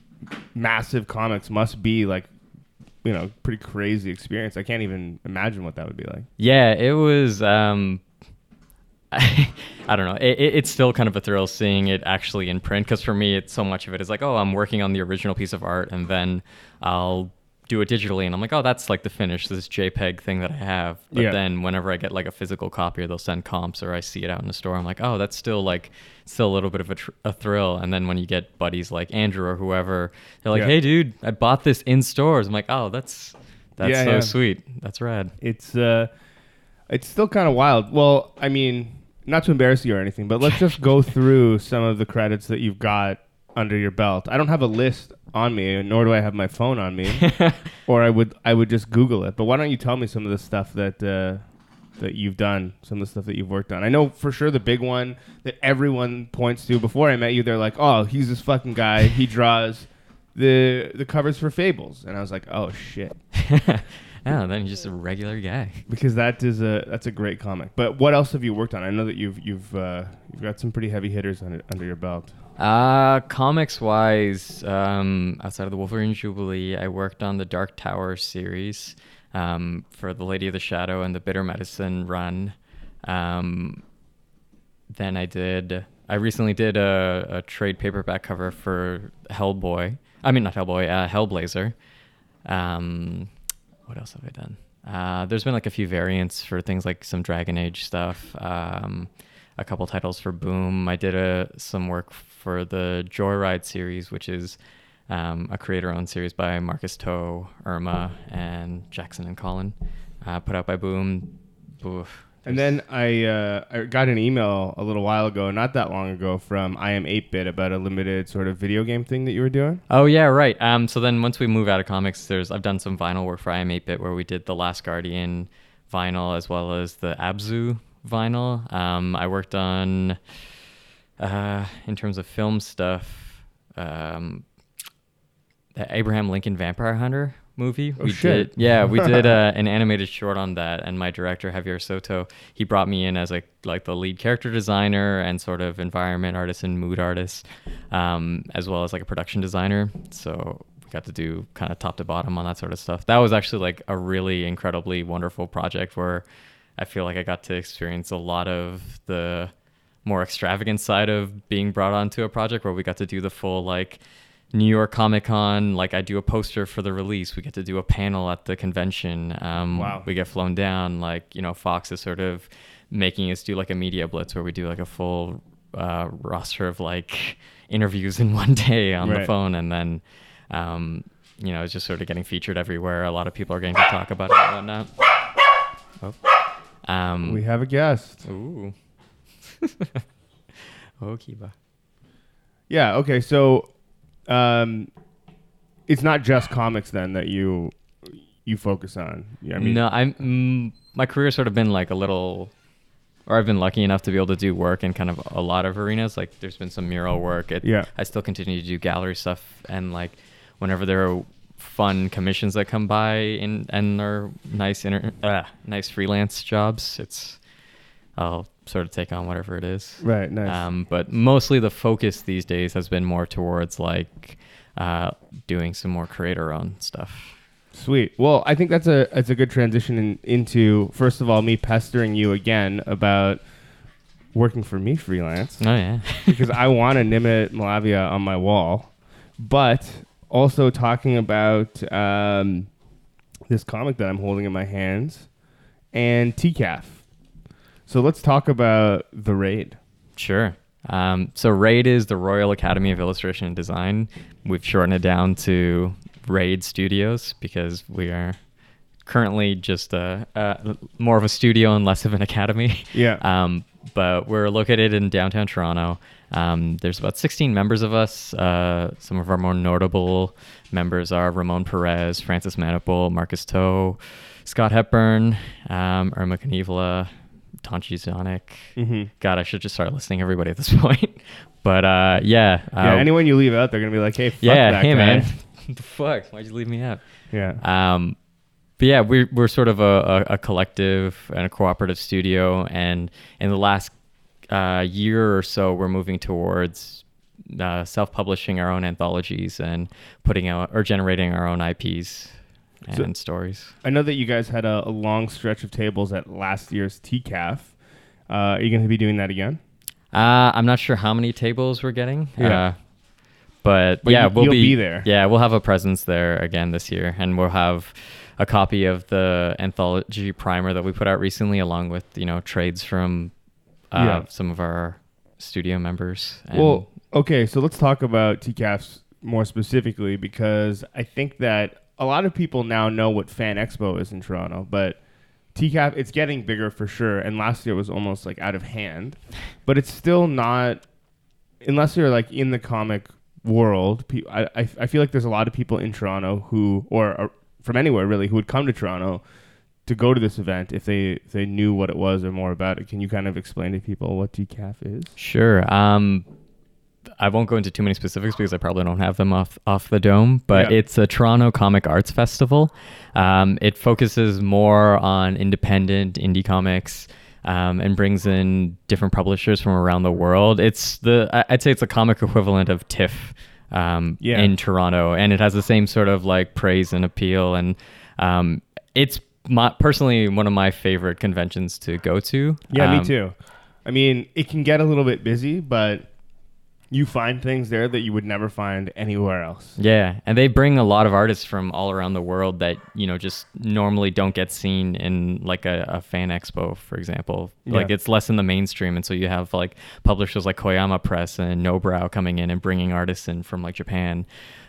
massive comics must be like, you know, pretty crazy experience. I can't even imagine what that would be like. Yeah, it was. Um, I, don't know. It, it, it's still kind of a thrill seeing it actually in print because for me, it's so much of it is like, oh, I'm working on the original piece of art and then I'll do it digitally and I'm like, oh, that's like the finish, this JPEG thing that I have. But Yeah. then whenever I get like a physical copy or they'll send comps or I see it out in the store, I'm like, oh, that's still like still a little bit of a, tr- a thrill. And then when you get buddies like Andrew or whoever, they're like, Yeah. hey, dude, I bought this in stores. I'm like, oh, that's that's Yeah, so sweet. That's rad. It's uh, it's still kind of wild. Well, I mean, not to embarrass you or anything, but let's just go through some of the credits that you've got under your belt. I don't have a list on me, nor do I have my phone on me, or I would I would just Google it. But why don't you tell me some of the stuff that uh, that you've done, some of the stuff that you've worked on? I know for sure the big one that everyone points to. Before I met you, they're like, "Oh, he's this fucking guy. He draws." The, the covers for Fables, and I was like, oh shit, yeah, then you're just a regular guy. because that is a that's a great comic. But what else have you worked on? I know that you've you've uh, you've got some pretty heavy hitters under under your belt. Uh, comics wise, um, outside of the Wolverine Jubilee, I worked on the Dark Tower series um, for the Lady of the Shadow and the Bitter Medicine run. Um, then I did. I recently did a, a trade paperback cover for Hellboy. I mean, not Hellboy, uh, Hellblazer. Um, what else have I done? Uh, there's been like a few variants for things like some Dragon Age stuff. A couple titles for Boom. I did a some work for the Joyride series, which is um, a creator-owned series by Marcus To, Irma, and Jackson and Colin, uh, put out by Boom. Oof, And then I uh, I got an email a little while ago, not that long ago, from I am 8-bit about a limited sort of video game thing that you were doing. Oh yeah, right. Um, so then once we move out of comics, there's I've done some vinyl work for I Am 8-Bit where we did the Last Guardian vinyl as well as the Abzu vinyl. Um, I worked on uh, in terms of film stuff, um, the Abraham Lincoln Vampire Hunter movie. Oh, we shit. did, yeah, we did uh, an animated short on that, and my director Javier Soto he brought me in as like like the lead character designer and sort of environment artist and mood artist, um, as well as like a production designer. So we got to do kind of top to bottom on that sort of stuff. That was actually like a really incredibly wonderful project where I feel like I got to experience a lot of the more extravagant side of being brought onto a project where we got to do the full like New York Comic Con. Like I do a poster for the release. We get to do a panel at the convention. Um, Wow. We get flown down. Like you know, Fox is sort of making us do like a media blitz where we do like a full uh, roster of like interviews in one day on Right. the phone, and then um, you know, it's just sort of getting featured everywhere. A lot of people are getting to talk about it and whatnot. Oh. Um, We have a guest. Ooh. oh, Kiba. Yeah. Okay. So, um, it's not just comics then that you you focus on. Yeah, I mean, no, I'm. Mm, my career's sort of been like a little or I've been lucky enough to be able to do work in kind of a lot of arenas. Like there's been some mural work. It, Yeah. I still continue to do gallery stuff, and like whenever there are fun commissions that come by and and are nice inter, uh, nice freelance jobs, it's I'll sort of take on whatever it is. Right. Nice. Um, but mostly the focus these days has been more towards like uh, doing some more creator-owned stuff. Sweet. Well, I think that's a that's a good transition in, into first of all me pestering you again about working for me freelance Oh yeah. because I want a Nimit Malavia on my wall, but also talking about um, this comic that I'm holding in my hands and TCAF. So let's talk about the raid. Sure. Um, so RAID is the Royal Academy of Illustration and Design. We've shortened it down to RAID Studios because we are currently just a, a more of a studio and less of an academy. Yeah. Um, but we're located in downtown Toronto. Um, there's about 16 members of us. Uh, some of our more notable members are Ramon Perez, Francis Manapul, Marcus To, Scott Hepburn, um, Irma Kniivila, Tonci Zonjic. Mhm. God, I should just start listing everybody at this point. but uh, yeah. yeah. uh, Anyone you leave out, they're gonna be like, "Hey, fuck yeah, that hey guy." man. the fuck? Why'd you leave me out? Yeah. Um, but yeah, we're we're sort of a, a, a collective and a cooperative studio, and in the last uh, year or so, we're moving towards uh, self-publishing our own anthologies and putting out or generating our own IPs and So- stories. I know that you guys had a, a long stretch of tables at last year's TCAF. Uh, are you going to be doing that again? Uh, I'm not sure how many tables we're getting. Yeah. Uh, but, But yeah, you- we'll you'll be, be there. Yeah, we'll have a presence there again this year, and we'll have a copy of the anthology primer that we put out recently, along with you know trades from uh, Yeah. some of our studio members. Well, okay, so let's talk about TCAFs more specifically because I think that a lot of people now know what Fan Expo is in Toronto, but TCAF it's getting bigger for sure. And last year was almost like out of hand, but it's still not unless you're like in the comic world. Pe- I, I I feel like there's a lot of people in Toronto who or, or from anywhere really who would come to Toronto to go to this event if they if they knew what it was or more about it. Can you kind of explain to people what TCAF is? Sure. Um, I won't go into too many specifics because I probably don't have them off off the dome. But Yeah. it's a Toronto Comic Arts Festival. Um, it focuses more on independent indie comics. Um, and brings in different publishers from around the world. It's the I'd say it's the comic equivalent of TIFF um, Yeah. in Toronto, and it has the same sort of like praise and appeal. And um, it's my, personally one of my favorite conventions to go to. Yeah, me Um, too. I mean, it can get a little bit busy, but you find things there that you would never find anywhere else. Yeah, and they bring a lot of artists from all around the world that you know just normally don't get seen in like a, a fan expo, for example. Like it's less in the mainstream, and so you have like publishers like Koyama Press and Nobrow coming in and bringing artists in from like Japan.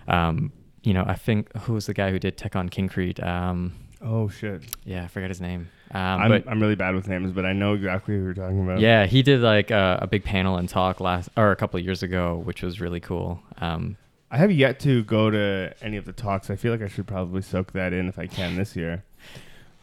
Um, you know, I think who was the guy who did Tekkon? Um, Oh shit! yeah, I forgot his name. Um, I'm, but I'm really bad with names, but I know exactly who you're talking about. yeah, he did like a, a big panel and talk last or a couple of years ago, which was really cool. Um, I have yet to go to any of the talks. I feel like I should probably soak that in if I can this year.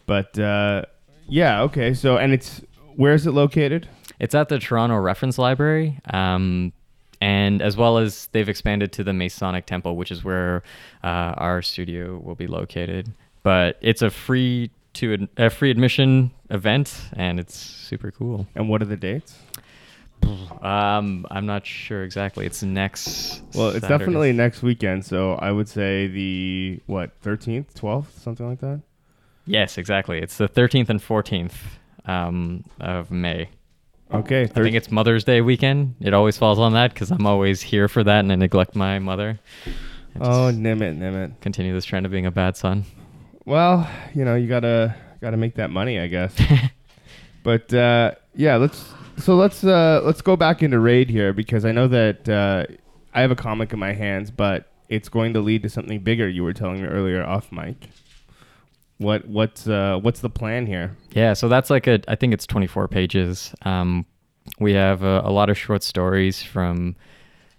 But uh, yeah, okay. So and it's where is it located? It's at the Toronto Reference Library, um, and as well as they've expanded to the Masonic Temple, which is where uh, our studio will be located. But it's a free to ad- a free admission event, and it's super cool. And what are the dates? Um, I'm not sure exactly. It's next. Well, it's Saturday. definitely next weekend. So I would say the what 13th, 12th, something like that. yes, exactly. It's the 13th and 14th um, of May. Okay, I think it's Mother's Day weekend. It always falls on that because I'm always here for that, and I neglect my mother. I Oh, just Nimit, Nimit. continue this trend of being a bad son. Well, you know, you gotta gotta make that money, I guess. but uh, yeah, let's so let's uh, let's go back into raid here because I know that uh, I have a comic in my hands, but it's going to lead to something bigger. You were telling me earlier off mic. What what's uh, what's the plan here? Yeah, so that's like a. I think it's 24 pages. Um, we have a, a lot of short stories from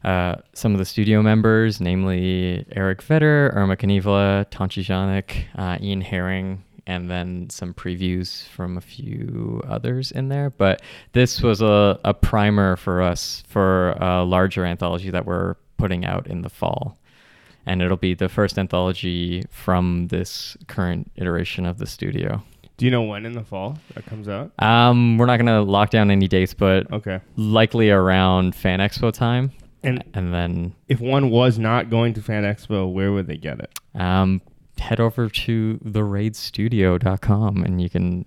uh, some of the studio members, namely Eric Vetter, Irma Kniivila, Tonchi Janik, uh, Ian Herring, and then some previews from a few others in there. But this was a, a primer for us for a larger anthology that we're putting out in the fall. And it'll be the first anthology from this current iteration of the studio. Do you know when in the fall that comes out? Um, we're not gonna lock down any dates, but Okay. likely around Fan Expo time. And And then if one was not going to Fan Expo, where would they get it? um, head over to theraidstudio.com and you can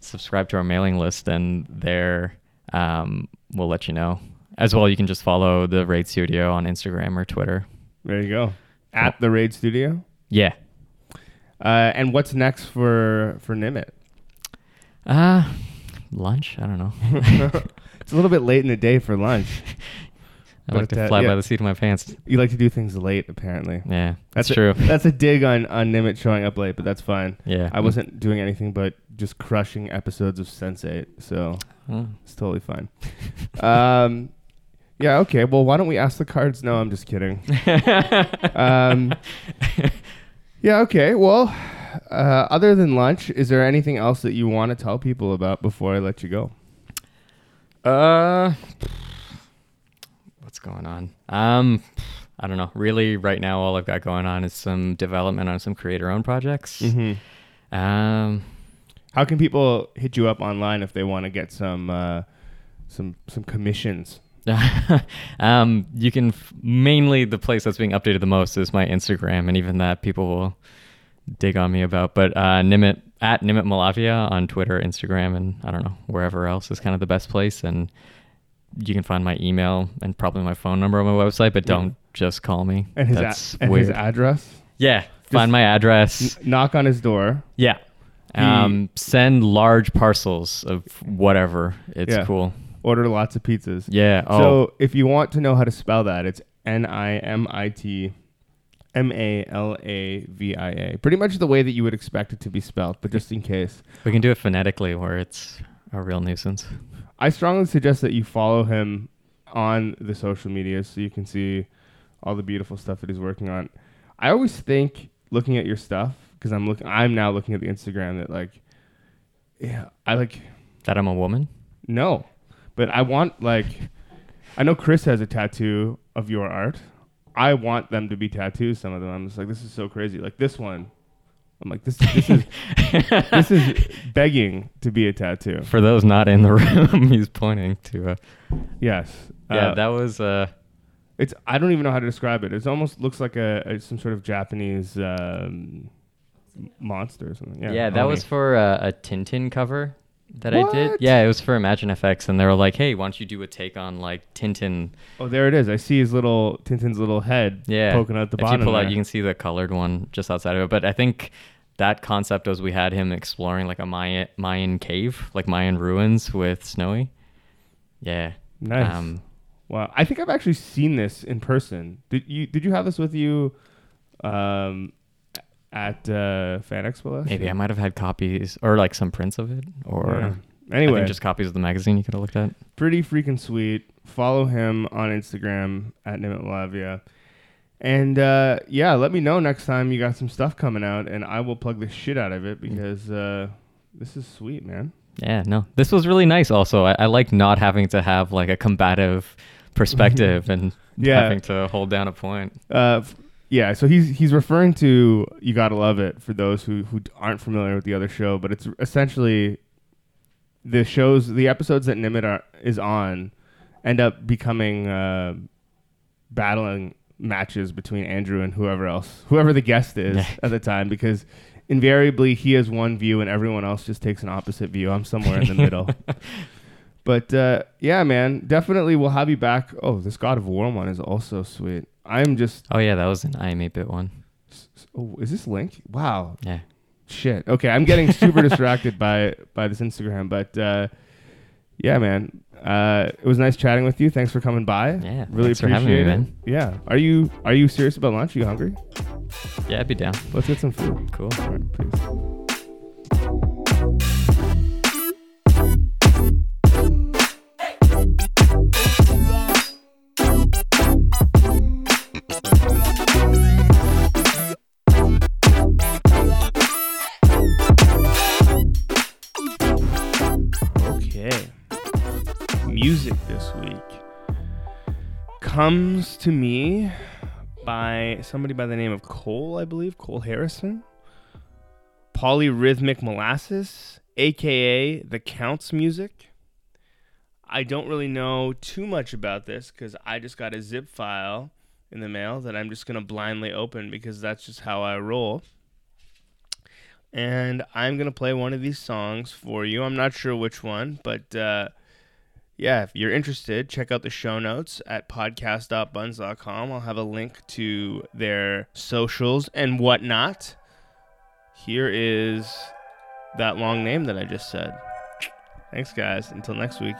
subscribe to our mailing list and there um, we'll let you know. As well, you can just follow the Raid Studio on Instagram or Twitter. There you go. At the Raid Studio. Yeah. Uh, and what's next for for Nimit? Uh, lunch? I don't know. it's a little bit late in the day for lunch. I like to uh, fly yeah. by the seat of my pants. You like to do things late, apparently. Yeah, That's a- true. That's a dig on on Nimit showing up late, but that's fine. yeah. I wasn't doing anything but just crushing episodes of Sense8, so Oh. it's totally fine. um, yeah, okay. Well, why don't we ask the cards? No, I'm just kidding. Um, yeah, okay. Well, uh, other than lunch, is there anything else that you want to tell people about before I let you go? Uh, going on? Um, I don't know. Really, right now, all I've got going on is some development on some creator-owned projects. Mm-hmm. Um, How can people hit you up online if they want to get some uh, some some commissions? um, you can f- mainly the place that's being updated the most is my Instagram, and even that people will dig on me about. But uh, Nimit at Nimit Malavia on Twitter, Instagram, and I don't know wherever else is kind of the best place. And you can find my email and probably my phone number on my website, but don't just call me. And his that's a- and his address. yeah, find my address. N- knock on his door. Yeah. He- Um, send large parcels of whatever. It's Yeah. cool. Order lots of pizzas. Yeah. Oh, So if you want to know how to spell that, it's N I M I T M A L A V I A. Pretty much the way that you would expect it to be spelled, but just in case. we can do it phonetically where it's a real nuisance. I strongly suggest that you follow him on the social media so you can see all the beautiful stuff that he's working on. I always think looking at your stuff because I'm looking I'm now looking at the Instagram that like yeah, I like That I'm a woman? no. But I want like I know Chris has a tattoo of your art. I want them to be tattoos some of them. I'm just like this is so crazy. Like this one. I'm like this this is this is begging to be a tattoo. For those not in the room, he's pointing to. Uh, Yes. yeah, Uh, that was. Uh, It's I don't even know how to describe it. It almost looks like a, a some sort of Japanese um, monster or something. Yeah, yeah, that was for uh, a Tintin cover that I did. Yeah, it was for Imagine FX, and they were like, "Hey, why don't you do a take on like Tintin?" Oh, there it is. I see his little Tintin's little head Yeah, poking out the if bottom. you pull out, you can see the colored one just outside of it. But I think that concept was we had him exploring like a Mayan Mayan cave, like Mayan ruins with Snowy. Yeah. nice. Um, wow, I think I've actually seen this in person. Did you Did you have this with you? Um, at uh, Fan Expo. last maybe year? I might have had copies or like some prints of it, or Yeah. Anyway, just copies of the magazine you could have looked at. pretty freaking sweet. Follow him on Instagram at Nimit Lavia. And uh, yeah, let me know next time you got some stuff coming out, and I will plug the shit out of it because uh, this is sweet, man. Yeah, no, this was really nice. Also, I, I like not having to have like a combative perspective and Yeah. having to hold down a point. Uh, yeah, so he's he's referring to "You Gotta Love It" for those who who aren't familiar with the other show, but it's essentially the shows, the episodes that Nimit are, is on, end up becoming uh, battling matches between Andrew and whoever else, whoever the guest is at the time, because invariably he has one view and everyone else just takes an opposite view. I'm somewhere in the middle. But uh, yeah, man, definitely we'll have you back. Oh, this God of War one is also sweet. I'm just. Oh yeah, that was an IM 8-bit one. Oh, is this Link? Wow, Yeah. shit. Okay, I'm getting super distracted by by this Instagram, but uh, yeah, man, uh, it was nice chatting with you. Thanks for coming by. Yeah, really thanks for appreciate me, it. man. Yeah, are you are you serious about lunch? Are you hungry? Yeah, I'd be down. Let's get some food. Cool. Right, peace. Comes to me by somebody by the name of Cole, I believe, Cole Harrison. Polyrhythmic Molasses, aka The Counts Music. I don't really know too much about this because I just got a zip file in the mail that I'm just going to blindly open because that's just how I roll. And I'm going to play one of these songs for you. I'm not sure which one, but uh, yeah, if you're interested, check out the show notes at podcast.buns.com. I'll have a link to their socials and whatnot. Here is that long name that I just said. Thanks, guys. Until next week.